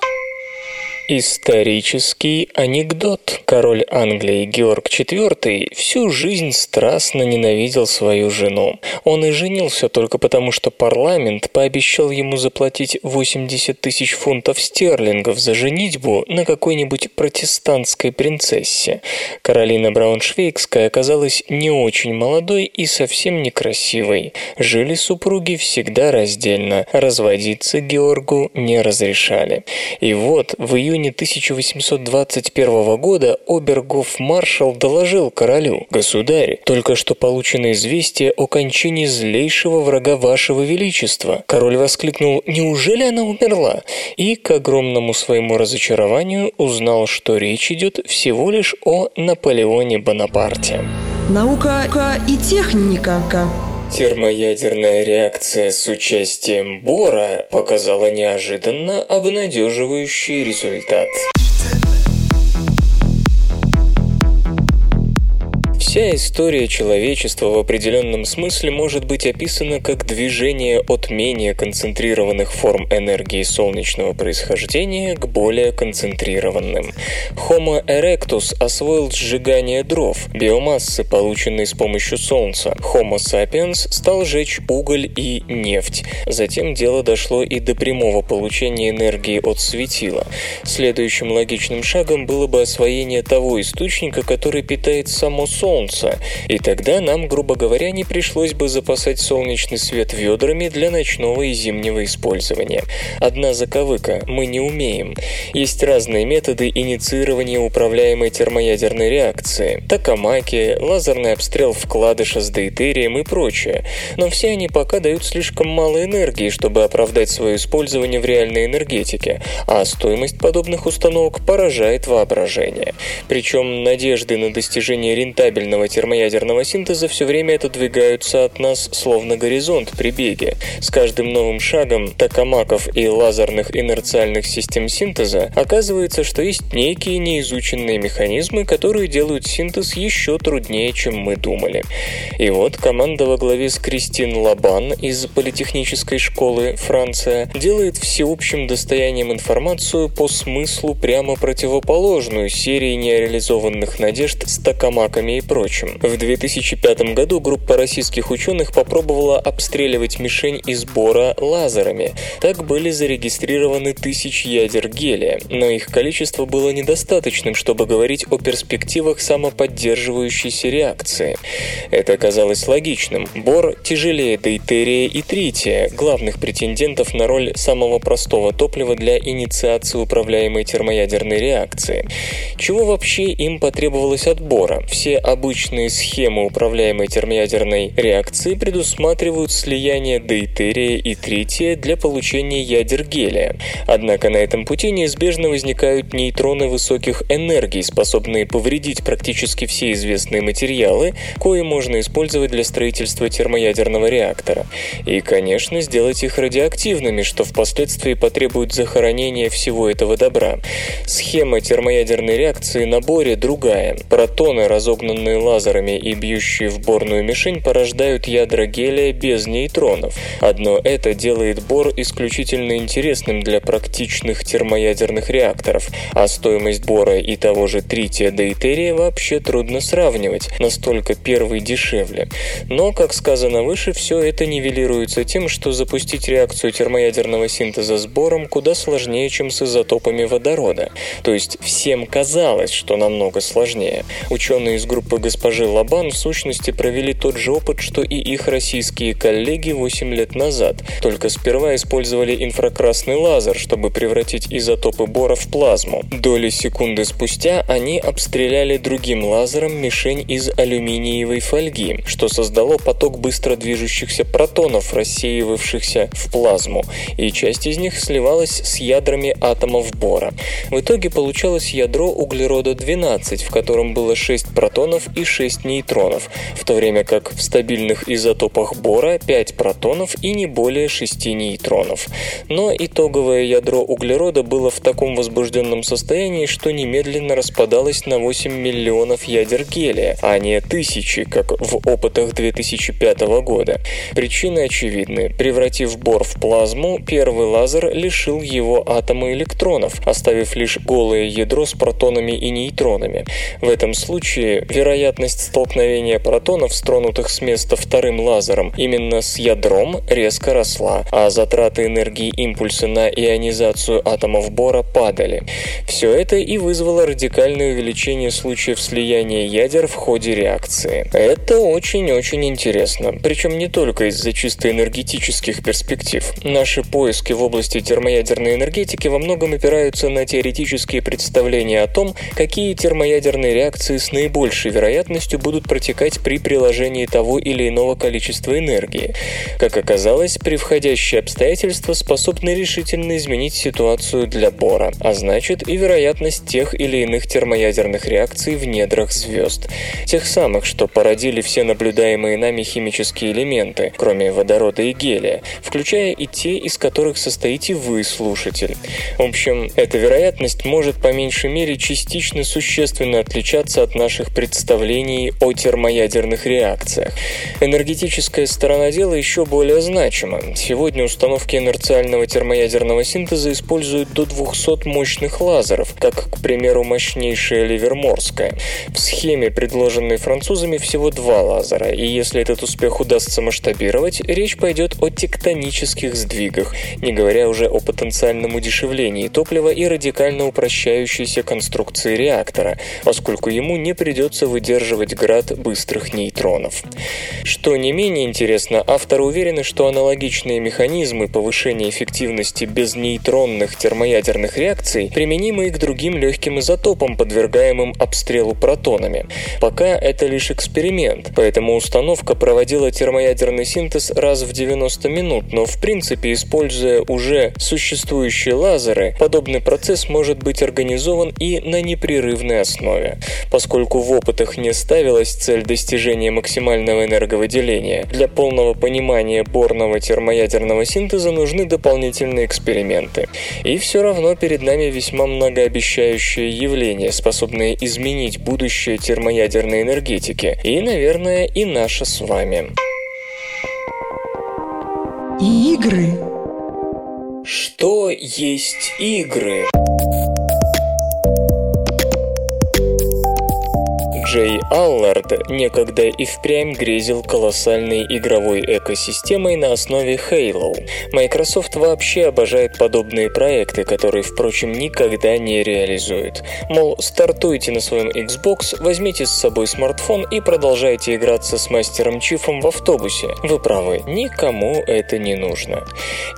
Исторический анекдот. Король Англии Георг IV всю жизнь страстно ненавидел свою жену. Он и женился только потому, что парламент пообещал ему заплатить 80 тысяч фунтов стерлингов за женитьбу на какой-нибудь протестантской принцессе. Каролина Брауншвейгская оказалась не очень молодой и совсем некрасивой. Жили супруги всегда раздельно, разводиться Георгу не разрешали. И вот в июне июне 1821 года обергоф-маршал доложил королю, «Государь, только что получено известие о кончине злейшего врага вашего величества». Король воскликнул, «Неужели она умерла?» И, к огромному своему разочарованию, узнал, что речь идет всего лишь о Наполеоне Бонапарте. Наука и техника. Термоядерная реакция с участием бора показала неожиданно обнадеживающий результат. Вся история человечества в определенном смысле может быть описана как движение от менее концентрированных форм энергии солнечного происхождения к более концентрированным. Homo erectus освоил сжигание дров, биомассы, полученной с помощью Солнца. Homo sapiens стал жечь уголь и нефть. Затем дело дошло и до прямого получения энергии от светила. Следующим логичным шагом было бы освоение того источника, который питает само Солнце, Солнца, и тогда нам, грубо говоря, не пришлось бы запасать солнечный свет ведрами для ночного и зимнего использования. Одна заковыка – мы не умеем. Есть разные методы инициирования управляемой термоядерной реакции – токамаки, лазерный обстрел вкладыша с дейтерием и прочее. Но все они пока дают слишком мало энергии, чтобы оправдать свое использование в реальной энергетике, а стоимость подобных установок поражает воображение. Причем надежды на достижение рентабельности стабильного термоядерного синтеза все время отодвигаются от нас словно горизонт при беге. С каждым новым шагом токамаков и лазерных инерциальных систем синтеза оказывается, что есть некие неизученные механизмы, которые делают синтез еще труднее, чем мы думали. И вот команда во главе с Кристин Лабан из Политехнической школы Франция делает всеобщим достоянием информацию по смыслу прямо противоположную серии нереализованных надежд с токамаками и прочим прочим. В 2005 году группа российских ученых попробовала обстреливать мишень из бора лазерами. Так были зарегистрированы тысячи ядер гелия, но их количество было недостаточным, чтобы говорить о перспективах самоподдерживающейся реакции. Это казалось логичным. Бор тяжелее дейтерия и трития, главных претендентов на роль самого простого топлива для инициации управляемой термоядерной реакции. Чего вообще им потребовалось от бора? Все обычные схемы управляемой термоядерной реакции предусматривают слияние дейтерия и трития для получения ядер гелия. Однако на этом пути неизбежно возникают нейтроны высоких энергий, способные повредить практически все известные материалы, кои можно использовать для строительства термоядерного реактора. И, конечно, сделать их радиоактивными, что впоследствии потребует захоронения всего этого добра. Схема термоядерной реакции на боре другая. Протоны, разогнанные лазерами и бьющие в борную мишень, порождают ядра гелия без нейтронов. Одно это делает бор исключительно интересным для практичных термоядерных реакторов, а стоимость бора и того же трития дейтерия вообще трудно сравнивать, настолько первый дешевле. Но, как сказано выше, все это нивелируется тем, что запустить реакцию термоядерного синтеза с бором куда сложнее, чем с изотопами водорода. То есть всем казалось, что намного сложнее. Ученые из группы госпожи Лабан в сущности провели тот же опыт, что и их российские коллеги 8 лет назад, только сперва использовали инфракрасный лазер, чтобы превратить изотопы бора в плазму. Доли секунды спустя они обстреляли другим лазером мишень из алюминиевой фольги, что создало поток быстро движущихся протонов, рассеивавшихся в плазму, и часть из них сливалась с ядрами атомов бора. В итоге получалось ядро углерода-12, в котором было 6 протонов и 6 нейтронов, в то время как в стабильных изотопах бора 5 протонов и не более 6 нейтронов. Но итоговое ядро углерода было в таком возбужденном состоянии, что немедленно распадалось на 8 миллионов ядер гелия, а не тысячи, как в опытах 2005 года. Причины очевидны. Превратив бор в плазму, первый лазер лишил его атома электронов, оставив лишь голое ядро с протонами и нейтронами. В этом случае вероятность столкновения протонов, стронутых с места вторым лазером, именно с ядром резко росла, а затраты энергии импульса на ионизацию атомов бора падали. Все это и вызвало радикальное увеличение случаев слияния ядер в ходе реакции. Это очень-очень интересно, причем не только из-за чисто энергетических перспектив. Наши поиски в области термоядерной энергетики во многом опираются на теоретические представления о том, какие термоядерные реакции с наибольшей вероятностью будут протекать при приложении того или иного количества энергии. Как оказалось, превходящие обстоятельства способны решительно изменить ситуацию для бора, а значит и вероятность тех или иных термоядерных реакций в недрах звезд. Тех самых, что породили все наблюдаемые нами химические элементы, кроме водорода и гелия, включая и те, из которых состоите вы, слушатель. В общем, эта вероятность может по меньшей мере частично существенно отличаться от наших представлений о термоядерных реакциях. Энергетическая сторона дела еще более значима. Сегодня установки инерциального термоядерного синтеза используют до 200 мощных лазеров, как, к примеру, мощнейшая ливерморская. В схеме, предложенной французами, всего два лазера, и если этот успех удастся масштабировать, речь пойдет о тектонических сдвигах, не говоря уже о потенциальном удешевлении топлива и радикально упрощающейся конструкции реактора, поскольку ему не придется выдерживать град быстрых нейтронов. Что не менее интересно, авторы уверены, что аналогичные механизмы повышения эффективности безнейтронных термоядерных реакций применимы и к другим легким изотопам, подвергаемым обстрелу протонами. Пока это лишь эксперимент, поэтому установка проводила термоядерный синтез раз в 90 минут, но в принципе, используя уже существующие лазеры, подобный процесс может быть организован и на непрерывной основе. Поскольку в опытах не ставилась цель достижения максимального энерговыделения, для полного понимания борного термоядерного синтеза нужны дополнительные эксперименты. И все равно перед нами весьма многообещающее явление, способное изменить будущее термоядерной энергетики. И, наверное, и наше с вами. Игры. Что есть игры? Джей Аллард некогда и впрямь грезил колоссальной игровой экосистемой на основе Halo. Microsoft вообще обожает подобные проекты, которые, впрочем, никогда не реализует. Мол, стартуйте на своем Xbox, возьмите с собой смартфон и продолжайте играться с мастером Чифом в автобусе. Вы правы, никому это не нужно.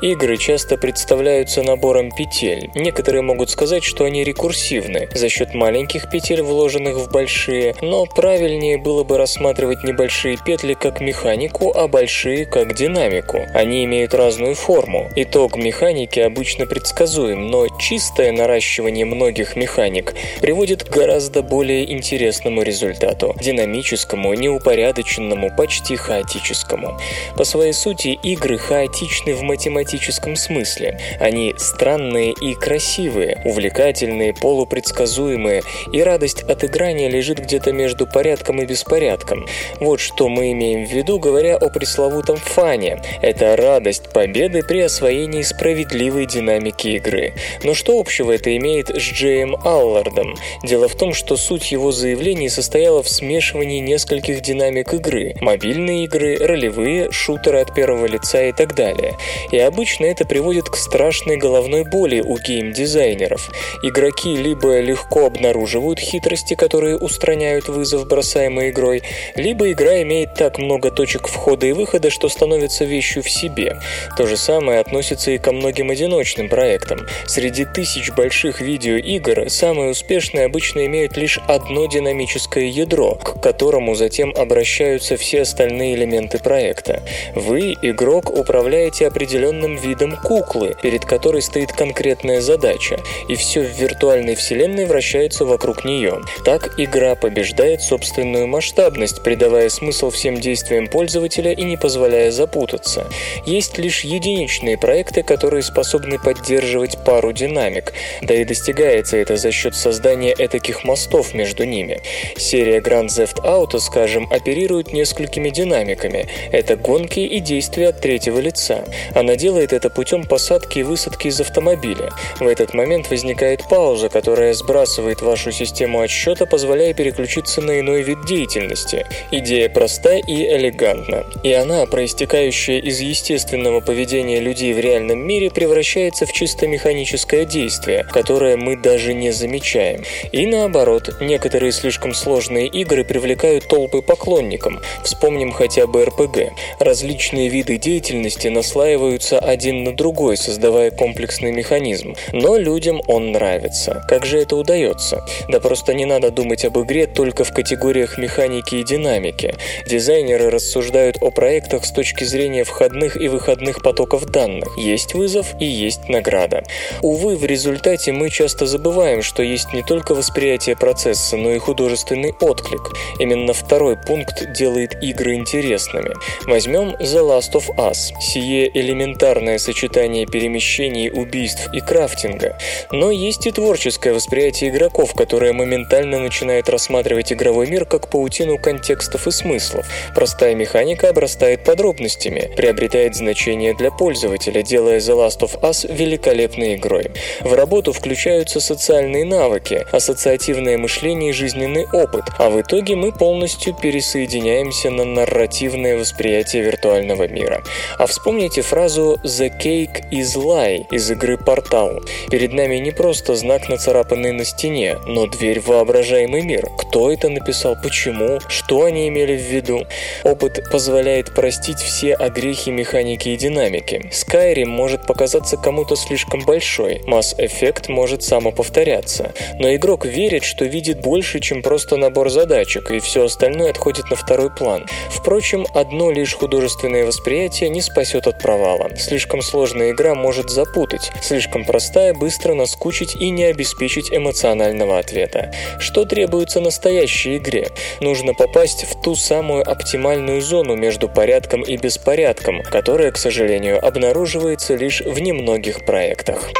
Игры часто представляются набором петель. Некоторые могут сказать, что они рекурсивны за счет маленьких петель, вложенных в большие, но правильнее было бы рассматривать небольшие петли как механику, а большие как динамику. Они имеют разную форму. Итог механики обычно предсказуем, но чистое наращивание многих механик приводит к гораздо более интересному результату – динамическому, неупорядоченному, почти хаотическому. По своей сути, игры хаотичны в математическом смысле. Они странные и красивые, увлекательные, полупредсказуемые, и радость от играния лежит где-то между порядком и беспорядком. Вот что мы имеем в виду, говоря о пресловутом фане. Это радость победы при освоении справедливой динамики игры. Но что общего это имеет с Джеем Аллардом? Дело в том, что суть его заявлений состояла в смешивании нескольких динамик игры – мобильные игры, ролевые, шутеры от первого лица и так далее. И обычно это приводит к страшной головной боли у геймдизайнеров. Игроки либо легко обнаруживают хитрости, которые устраняют вызов, бросаемый игрой, либо игра имеет так много точек входа и выхода, что становится вещью в себе. То же самое относится и ко многим одиночным проектам. Среди тысяч больших видеоигр самые успешные обычно имеют лишь одно динамическое ядро, к которому затем обращаются все остальные элементы проекта. Вы, игрок, управляете определенным видом куклы, перед которой стоит конкретная задача, и все в виртуальной вселенной вращается вокруг нее. Так игра побеждает собственную масштабность, придавая смысл всем действиям пользователя и не позволяя запутаться. Есть лишь единичные проекты, которые способны поддерживать пару динамик, да и достигается это за счет создания этаких мостов между ними. Серия Grand Theft Auto, скажем, оперирует несколькими динамиками. Это гонки и действия от третьего лица. Она делает это путем посадки и высадки из автомобиля. В этот момент возникает пауза, которая сбрасывает вашу систему отсчета, позволяя переключиться на иной вид деятельности. Идея проста и элегантна. И она, проистекающая из естественного поведения людей в реальном мире, превращается в чисто механическое действие, которое мы даже не замечаем. И наоборот, некоторые слишком сложные игры привлекают толпы поклонникам. Вспомним хотя бы РПГ. Различные виды деятельности наслаиваются один на другой, создавая комплексный механизм. Но людям он нравится. Как же это удается? Да просто не надо думать об игре только в категориях механики и динамики. Дизайнеры рассуждают о проектах с точки зрения входных и выходных потоков данных. Есть вызов и есть награда. Увы, в результате мы часто забываем, что есть не только восприятие процесса, но и художественный отклик. Именно второй пункт делает игры интересными. Возьмем The Last of Us. Сие элементарное сочетание перемещений, убийств и крафтинга. Но есть и творческое восприятие игроков, которое моментально начинает рассматривать игровой мир как паутину контекстов и смыслов. Простая механика обрастает подробностями, приобретает значение для пользователя, делая The Last of Us великолепной игрой. В работу включаются социальные навыки, ассоциативное мышление и жизненный опыт, а в итоге мы полностью пересоединяемся на нарративное восприятие виртуального мира. А вспомните фразу «The cake is lie» из игры «Портал». Перед нами не просто знак, нацарапанный на стене, но дверь в воображаемый мир. Кто это написал, почему, что они имели в виду. Опыт позволяет простить все огрехи механики и динамики. Skyrim может показаться кому-то слишком большой, Effect может самоповторяться. Но игрок верит, что видит больше, чем просто набор задачек, и все остальное отходит на второй план. Впрочем, одно лишь художественное восприятие не спасет от провала. Слишком сложная игра может запутать, слишком простая быстро наскучить и не обеспечить эмоционального ответа. Что требуется настоящей игре? Нужно попасть в ту самую оптимальную зону между порядком и беспорядком, которая, к сожалению, обнаруживается лишь в немногих проектах.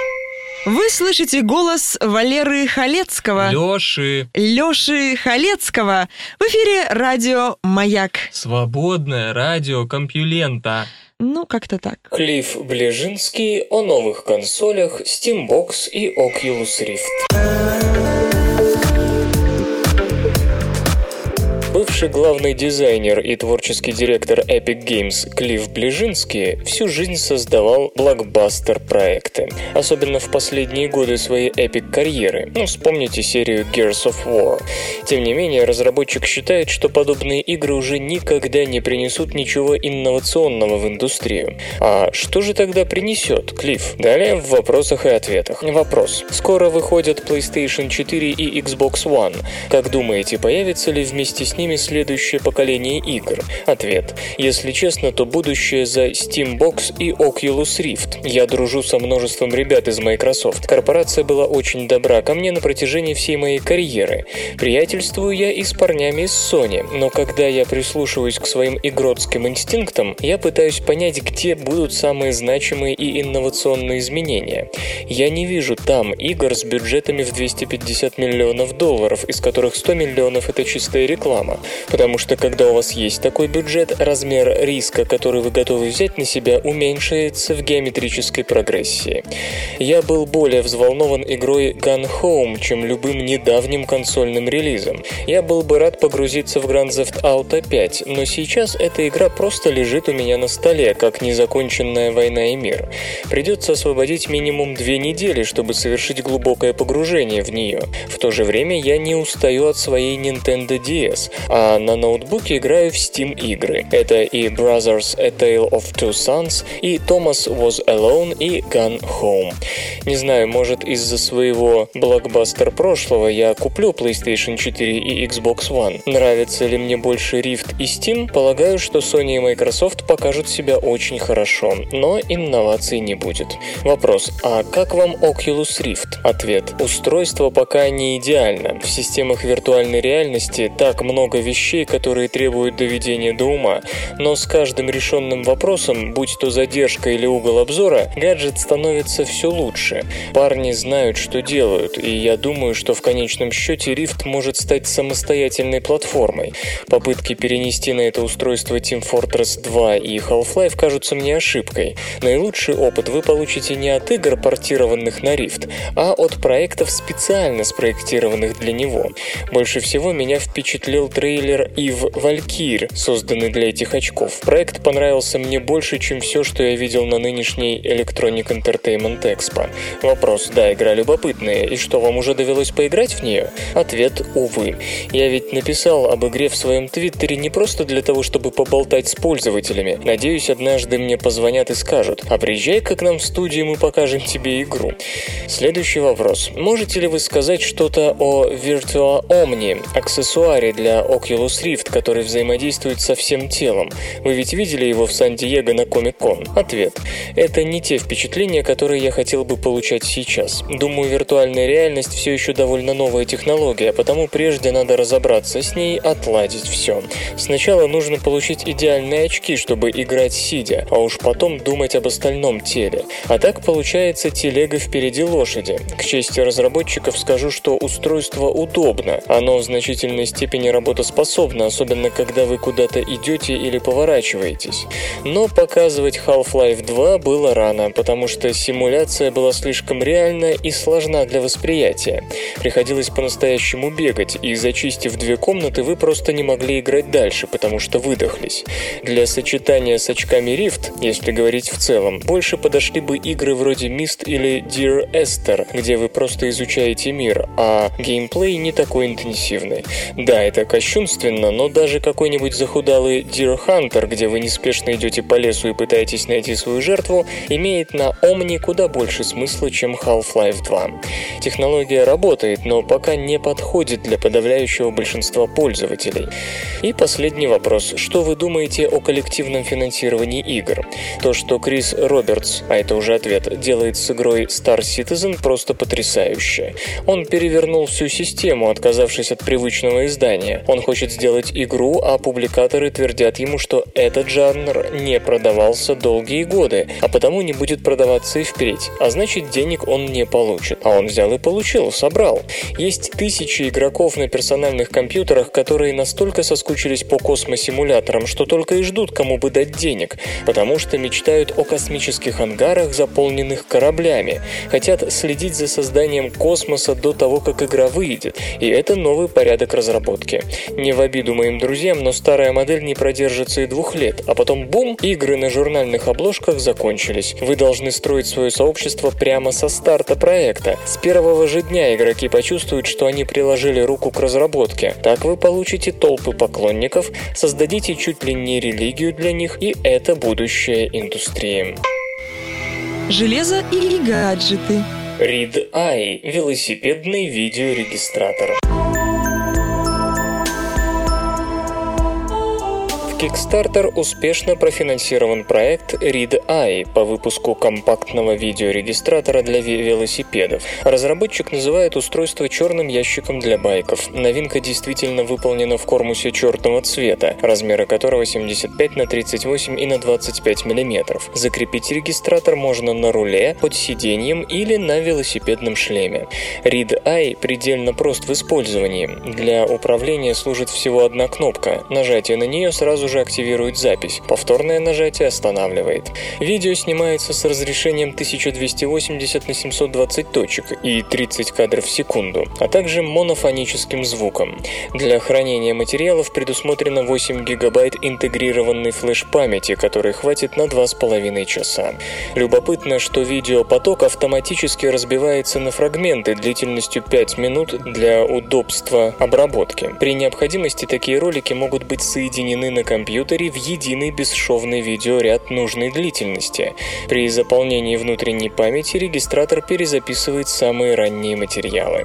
Вы слышите голос Валеры Халецкого. Лёши. Лёши Халецкого. В эфире радио «Маяк». Свободное радио Компьюлента. Ну, как-то так. Клифф Ближинский о новых консолях Steambox и Oculus Rift. Бывший главный дизайнер и творческий директор Epic Games Клифф Ближинский всю жизнь создавал блокбастер-проекты, особенно в последние годы своей Epic карьеры. Ну, вспомните серию Gears of War. Тем не менее, разработчик считает, что подобные игры уже никогда не принесут ничего инновационного в индустрию. А что же тогда принесет Клифф? Далее в вопросах и ответах. Вопрос. Скоро выходят PlayStation 4 и Xbox One. Как думаете, появится ли вместе с ними следующее поколение игр? Ответ. Если честно, то будущее за Steambox и Oculus Rift. Я дружу со множеством ребят из Microsoft. Корпорация была очень добра ко мне на протяжении всей моей карьеры. Приятельствую я и с парнями из Sony, но когда я прислушиваюсь к своим игротским инстинктам, я пытаюсь понять, где будут самые значимые и инновационные изменения. Я не вижу там игр с бюджетами в 250 миллионов долларов, из которых 100 миллионов это чистая реклама. Потому что когда у вас есть такой бюджет, размер риска, который вы готовы взять на себя, уменьшается в геометрической прогрессии. Я был более взволнован игрой Gun Home, чем любым недавним консольным релизом. Я был бы рад погрузиться в Grand Theft Auto 5, но сейчас эта игра просто лежит у меня на столе, как незаконченная война и мир. Придется освободить минимум две недели, чтобы совершить глубокое погружение в нее. В то же время я не устаю от своей Nintendo DS, а на ноутбуке играю в Steam игры. Это и Brothers A Tale of Two Sons, и Thomas Was Alone, и Gun Home. Не знаю, может из-за своего блокбастер прошлого я куплю PlayStation 4 и Xbox One. Нравится ли мне больше Rift и Steam? Полагаю, что Sony и Microsoft покажут себя очень хорошо, но инноваций не будет. Вопрос, а как вам Oculus Rift? Ответ. Устройство пока не идеально. В системах виртуальной реальности так много вещей, которые требуют доведения до ума, но с каждым решенным вопросом, будь то задержка или угол обзора, гаджет становится все лучше. Парни знают, что делают, и я думаю, что в конечном счете Rift может стать самостоятельной платформой. Попытки перенести на это устройство Team Fortress 2 и Half-Life кажутся мне ошибкой. Наилучший опыт вы получите не от игр, портированных на Rift, а от проектов, специально спроектированных для него. Больше всего меня впечатлил трейлер Eve Valkyr, созданный для этих очков. Проект понравился мне больше, чем все, что я видел на нынешней Electronic Entertainment Expo. Вопрос, да, игра любопытная, и что, вам уже довелось поиграть в нее? Ответ, увы. Я ведь написал об игре в своем твиттере не просто для того, чтобы поболтать с пользователями. Надеюсь, однажды мне позвонят и скажут, а приезжай-ка к нам в студию, мы покажем тебе игру. Следующий вопрос. Можете ли вы сказать что-то о Virtua Omni, аксессуаре для Oculus Rift, который взаимодействует со всем телом? Вы ведь видели его в Сан-Диего на Комик-Кон? Ответ. Это не те впечатления, которые я хотел бы получать сейчас. Думаю, виртуальная реальность все еще довольно новая технология, потому прежде надо разобраться с ней, отладить все. Сначала нужно получить идеальные очки, чтобы играть сидя, а уж потом думать об остальном теле. А так получается телега впереди лошади. К чести разработчиков скажу, что устройство удобно. Оно в значительной степени работоспособно, особенно когда вы куда-то идете или поворачиваетесь. Но показывать Half-Life 2 было рано, потому что симуляция была слишком реальна и сложна для восприятия. Приходилось по-настоящему бегать, и зачистив две комнаты, вы просто не могли играть дальше, потому что выдохлись. Для сочетания с очками Rift, если говорить в целом, больше подошли бы игры вроде Myst или Dear Esther, где вы просто изучаете мир, а геймплей не такой интенсивный. Да, это кощунственно, но даже какой-нибудь захудалый Deer Hunter, где вы неспешно идете по лесу и пытаетесь найти свою жертву, имеет на Omni куда больше смысла, чем Half-Life 2. Технология работает, но пока не подходит для подавляющего большинства пользователей. И последний вопрос. Что вы думаете о коллективном финансировании игр? То, что Крис Робертс, а это уже ответ, делает с игрой Star Citizen просто потрясающе. Он перевернул всю систему, отказавшись от привычного издания. Он хочет сделать игру, а публикаторы твердят ему, что этот жанр не продавался долгие годы, а потому не будет продаваться и впредь. А значит, денег он не получит. А он взял и получил, собрал. Есть тысячи игроков на персональных компьютерах, которые настолько соскучились по космосимуляторам, что только и ждут, кому бы дать денег, потому что мечтают о космических ангарах, заполненных кораблями, хотят следить за созданием космоса до того, как игра выйдет, и это новый порядок разработки. Не в обиду моим друзьям, но старая модель не продержится и двух лет, а потом бум, игры на журнальных обложках закончились. Вы должны строить свое сообщество прямо со старта проекта. С первого же дня игроки почувствуют, что они приложили руку к разработке. Так вы получите толпы поклонников, создадите чуть ли не религию для них, и это будущее индустрии. Железо и гаджеты. Read Eye – велосипедный видеорегистратор. Kickstarter успешно профинансирован проект Read Eye по выпуску компактного видеорегистратора для ве- велосипедов. Разработчик называет устройство черным ящиком для байков. Новинка действительно выполнена в кормусе черного цвета, размеры которого 75 на 38 и на 25 мм. Закрепить регистратор можно на руле, под сиденьем или на велосипедном шлеме. Read Eye предельно прост в использовании. Для управления служит всего одна кнопка. Нажатие на нее сразу же активирует запись. Повторное нажатие останавливает. Видео снимается с разрешением 1280 на 720 точек и 30 кадров в секунду, а также монофоническим звуком. Для хранения материалов предусмотрено 8 гигабайт интегрированной флеш-памяти, которой хватит на 2,5 часа. Любопытно, что видеопоток автоматически разбивается на фрагменты длительностью 5 минут для удобства обработки. При необходимости такие ролики могут быть соединены на компьютере в единый бесшовный видеоряд нужной длительности. При заполнении внутренней памяти регистратор перезаписывает самые ранние материалы.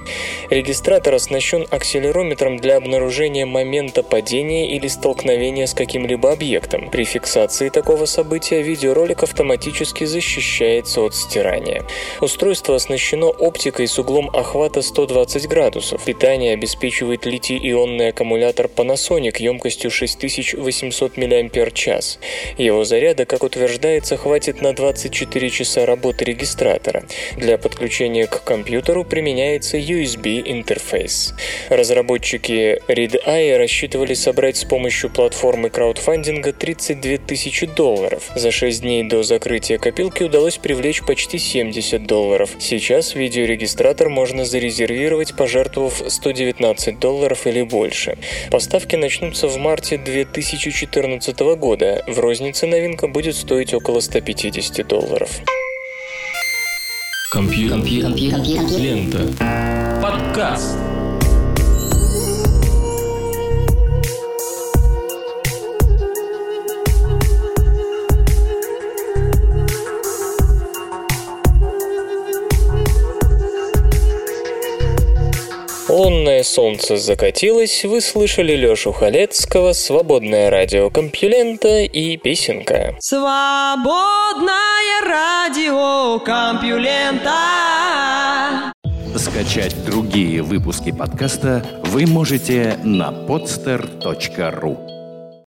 Регистратор оснащен акселерометром для обнаружения момента падения или столкновения с каким-либо объектом. При фиксации такого события видеоролик автоматически защищается от стирания. Устройство оснащено оптикой с углом охвата 120 градусов. Питание обеспечивает литий-ионный аккумулятор Panasonic емкостью 6800 мАч. Его заряда, как утверждается, хватит на 24 часа работы регистратора. Для подключения к компьютеру применяется USB-интерфейс. Разработчики ReadEye рассчитывали собрать с помощью платформы краудфандинга 32 тысячи долларов. За 6 дней до закрытия копилки удалось привлечь почти 70 долларов. Сейчас видеорегистратор можно зарезервировать, пожертвовав 119 долларов или больше. Поставки начнутся в марте 2014 года. В рознице новинка будет стоить около 150 долларов. Компьютер. Лента. Подкаст. Лунное солнце закатилось, вы слышали Лёшу Халецкого, свободное радио Компьюлента и песенка. Свободное радио Компьюлента. Скачать другие выпуски подкаста вы можете на podster.ru